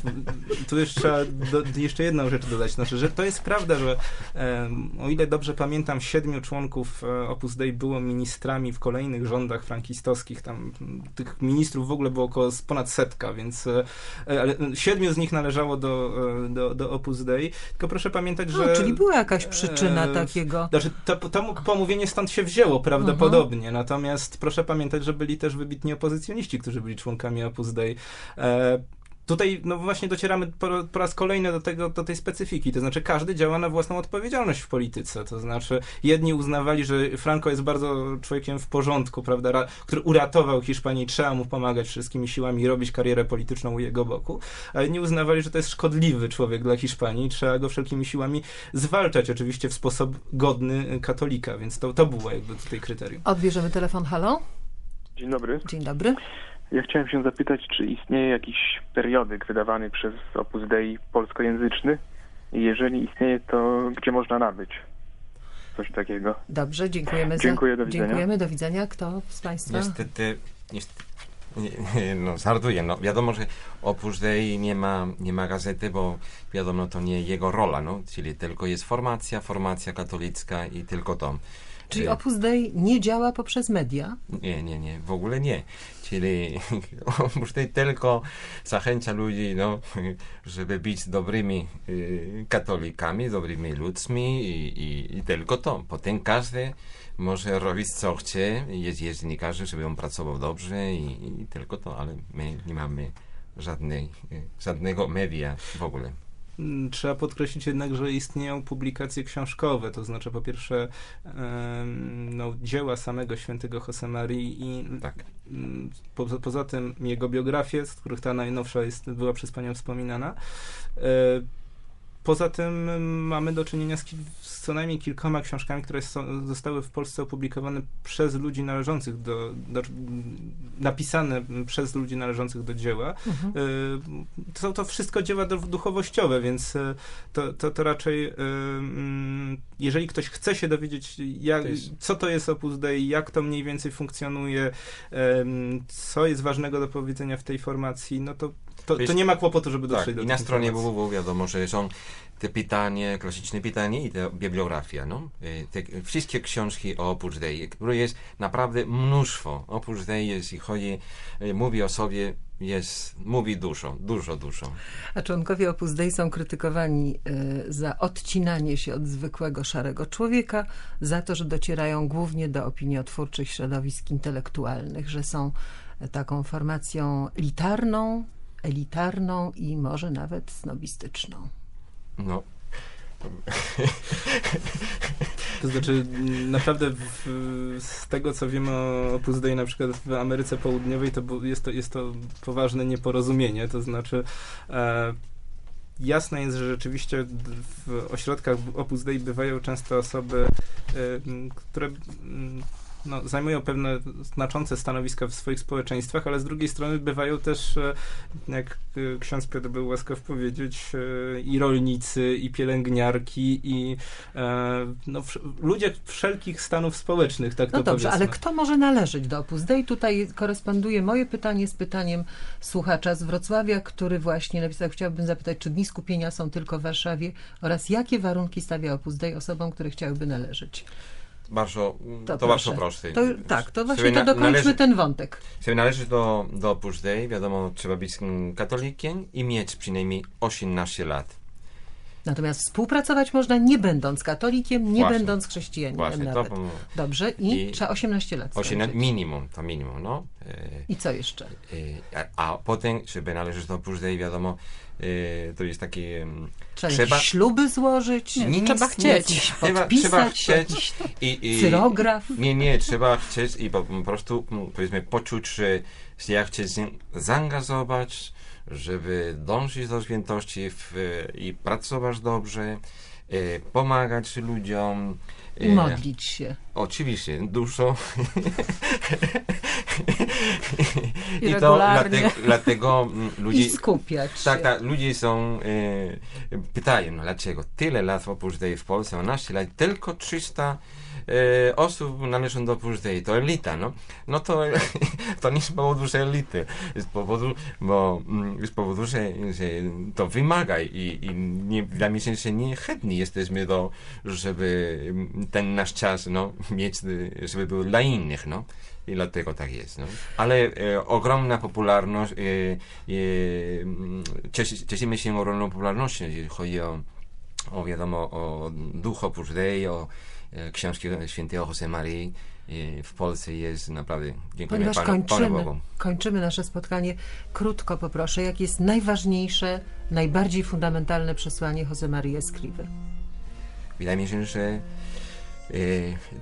tu jeszcze trzeba do, jeszcze jedną rzecz dodać, znaczy, że to jest prawda, że em, o ile dobrze pamiętam, siedmiu członków e, Opus Dei było ministrami w kolejnych rządach frankistowskich, tam tych ministrów w ogóle było około ponad setka, więc e, ale siedmiu z nich należało do, e, do, do Opus Dei, tylko proszę pamiętać,
No,
że...
czyli była jakaś przyczyna
e,
takiego.
Znaczy, to, to pomówienie stąd się wzięło prawdopodobnie, natomiast proszę pamiętać, że byli też wybitni opozycjoniści, którzy byli członkami Opus Dei. E, Tutaj no właśnie docieramy po, po raz kolejny do, tego, do tej specyfiki, to znaczy każdy działa na własną odpowiedzialność w polityce, to znaczy jedni uznawali, że Franco jest bardzo człowiekiem w porządku, prawda, ra, który uratował Hiszpanię i trzeba mu pomagać wszystkimi siłami i robić karierę polityczną u jego boku, a inni uznawali, że to jest szkodliwy człowiek dla Hiszpanii i trzeba go wszelkimi siłami zwalczać, oczywiście w sposób godny katolika, więc to, to było jakby tutaj kryterium.
Odbierzemy telefon. Halo?
Dzień dobry.
Dzień dobry.
Ja chciałem się zapytać, czy istnieje jakiś periodyk wydawany przez Opus Dei polskojęzyczny? I jeżeli istnieje, to gdzie można nabyć coś takiego?
Dobrze, dziękujemy
Dziękuję,
za...
do widzenia.
Dziękujemy, do widzenia. Kto z Państwa?
Niestety, niestety nie, no żartuję, no wiadomo, że Opus Dei nie ma, nie ma gazety, bo wiadomo, to nie jego rola, no, czyli tylko jest formacja, formacja katolicka i tylko to.
Czyli Opus Dei nie działa poprzez media?
Nie, nie, nie, w ogóle nie. Czyli Opus Dei tylko zachęca ludzi, no, żeby być dobrymi y, katolikami, dobrymi ludźmi i, i, i tylko to. Potem każdy może robić co chce, jest, dziennikarzem, żeby on pracował dobrze i, i tylko to, ale my nie mamy żadnej, y, żadnego media w ogóle.
Mm, Trzeba podkreślić jednak, że istnieją publikacje książkowe, to znaczy po pierwsze no, dzieła samego świętego Josemarii i
Tak.
mm, po, poza tym jego biografie, z których ta najnowsza jest, była przez Panią wspominana. Poza tym mamy do czynienia z, z co najmniej kilkoma książkami, które są, zostały w Polsce opublikowane przez ludzi należących do, do napisane przez ludzi należących do dzieła.
Mhm.
Y, To są to wszystko dzieła duchowościowe, więc y, to, to, to raczej y, mm, jeżeli ktoś chce się dowiedzieć, jak, co to jest Opus Dei, jak to mniej więcej funkcjonuje, co jest ważnego do powiedzenia w tej formacji, no to, to, to nie ma kłopotu, żeby
Tak,
dotrzeć do
i na stronie www wiadomo, że są te pytanie, klasyczne pytanie i ta bibliografia, no. E, Te wszystkie książki o Opus Dei, które jest naprawdę mnóstwo. Opus Dei, jeśli chodzi, e, mówi o sobie, jest, mówi dużo, dużo, dużo.
A członkowie Opus Dei są krytykowani y, za odcinanie się od zwykłego szarego człowieka, za to, że docierają głównie do opiniotwórczych środowisk intelektualnych, że są e, taką formacją elitarną, elitarną i może nawet snobistyczną.
No,
To znaczy, naprawdę w, z tego, co wiemy o Opus Dei na przykład w Ameryce Południowej, to jest to, jest to poważne nieporozumienie. To znaczy, e, jasne jest, że rzeczywiście w ośrodkach Opus Dei bywają często osoby, e, które m, no, zajmują pewne znaczące stanowiska w swoich społeczeństwach, ale z drugiej strony bywają też, e, jak e, ksiądz Piotr był łaskaw powiedzieć, e, i rolnicy, i pielęgniarki, i no, ludzie wszelkich stanów społecznych, tak
No
to
dobrze,
powiedzmy.
ale kto może należeć do Opus Dei? Tutaj koresponduje moje pytanie z pytaniem słuchacza z Wrocławia, który właśnie napisał, chciałbym zapytać, czy dni skupienia są tylko w Warszawie oraz jakie warunki stawia Opus Dei osobom, które chciałyby należeć?
Bardzo, to,
proszę.
bardzo proste.
To, tak, to właśnie
Sobie
to dokończmy
należy-
ten wątek.
Żeby należeć do, do Opus Dei, wiadomo, trzeba być katolikiem i mieć przynajmniej 18 lat.
Natomiast współpracować można nie będąc katolikiem, nie
Właśnie.
będąc chrześcijaninem
Właśnie, to
nawet.
było-
Dobrze, i,
I-
trzeba 18 lat
18
skończyć.
minimum, to minimum, no. E,
I co jeszcze?
e, a, a potem, żeby należeć do Opus Dei, wiadomo, to jest taki... em,
Trzeba,
trzeba-
śluby złożyć,
Nie,
Nic,
trzeba
nic,
chcieć.
jakiś
Trzeba,
podpisać,
trzeba chcieć i, i,
cyrograf.
Nie, nie, trzeba chcieć i po, po prostu mm, powiedzmy poczuć, że ja chcę się zaangażować, żeby dążyć do świętości w, i pracować dobrze, e, pomagać ludziom.
I
e,
modlić się.
Oczywiście, dużo.
I
to
regularnie.
dlatego, dlatego mm, ludzie...
I skupiać się.
Tak, tak, ludzie są, e, pytają, no dlaczego tyle lat Opus Dei w Polsce, 12 lat, tylko 300 e, osób należą do Opus to elita, no. No to, to nie z powodu, że elity, z powodu, bo mm, z powodu, że, że to wymaga i, i nie, dla mnie się, że nie chętni jesteśmy do, żeby mm, ten nasz czas, no, mieć, e, żeby był dla innych, no. I dlatego tak jest. No. Ale e, ogromna popularność, e, e, mm, cieszy, cieszymy się ogromną popularnością, chodzi o, o wiadomo, o duch Opus Dei, o książki świętego Jose Marii. E, w Polsce jest naprawdę, dziękujemy
Ponieważ
Panu, Panu
kończymy,
Bogu.
kończymy nasze spotkanie, krótko poproszę, jakie jest najważniejsze, najbardziej fundamentalne przesłanie Jose Maria Escrivy?
Wydaje mi się, że e,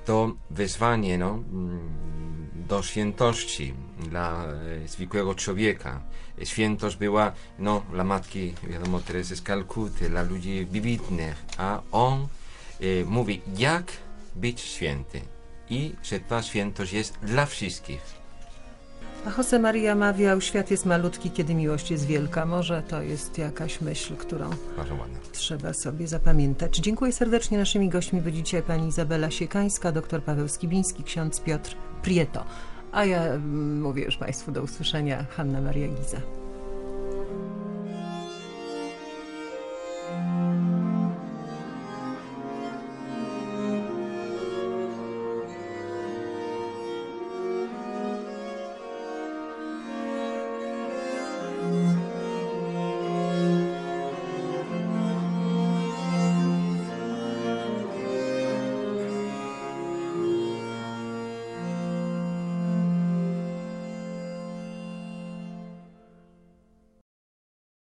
to wezwanie no, mm, do świętości dla e, zwykłego człowieka. Świętość była no, dla matki, wiadomo, Teresy z Kalkuty, dla ludzi wybitnych, a on e, mówi, jak być święty i że ta świętość jest dla wszystkich.
A Jose Maria mawiał, świat jest malutki, kiedy miłość jest wielka. Może to jest jakaś myśl, którą trzeba sobie zapamiętać. Dziękuję serdecznie. Naszymi gośćmi byli dzisiaj pani Izabela Siekańska, dr Paweł Skibiński, ksiądz Piotr Prieto. A ja mm, mówię już Państwu do usłyszenia, Hanna Maria Giza.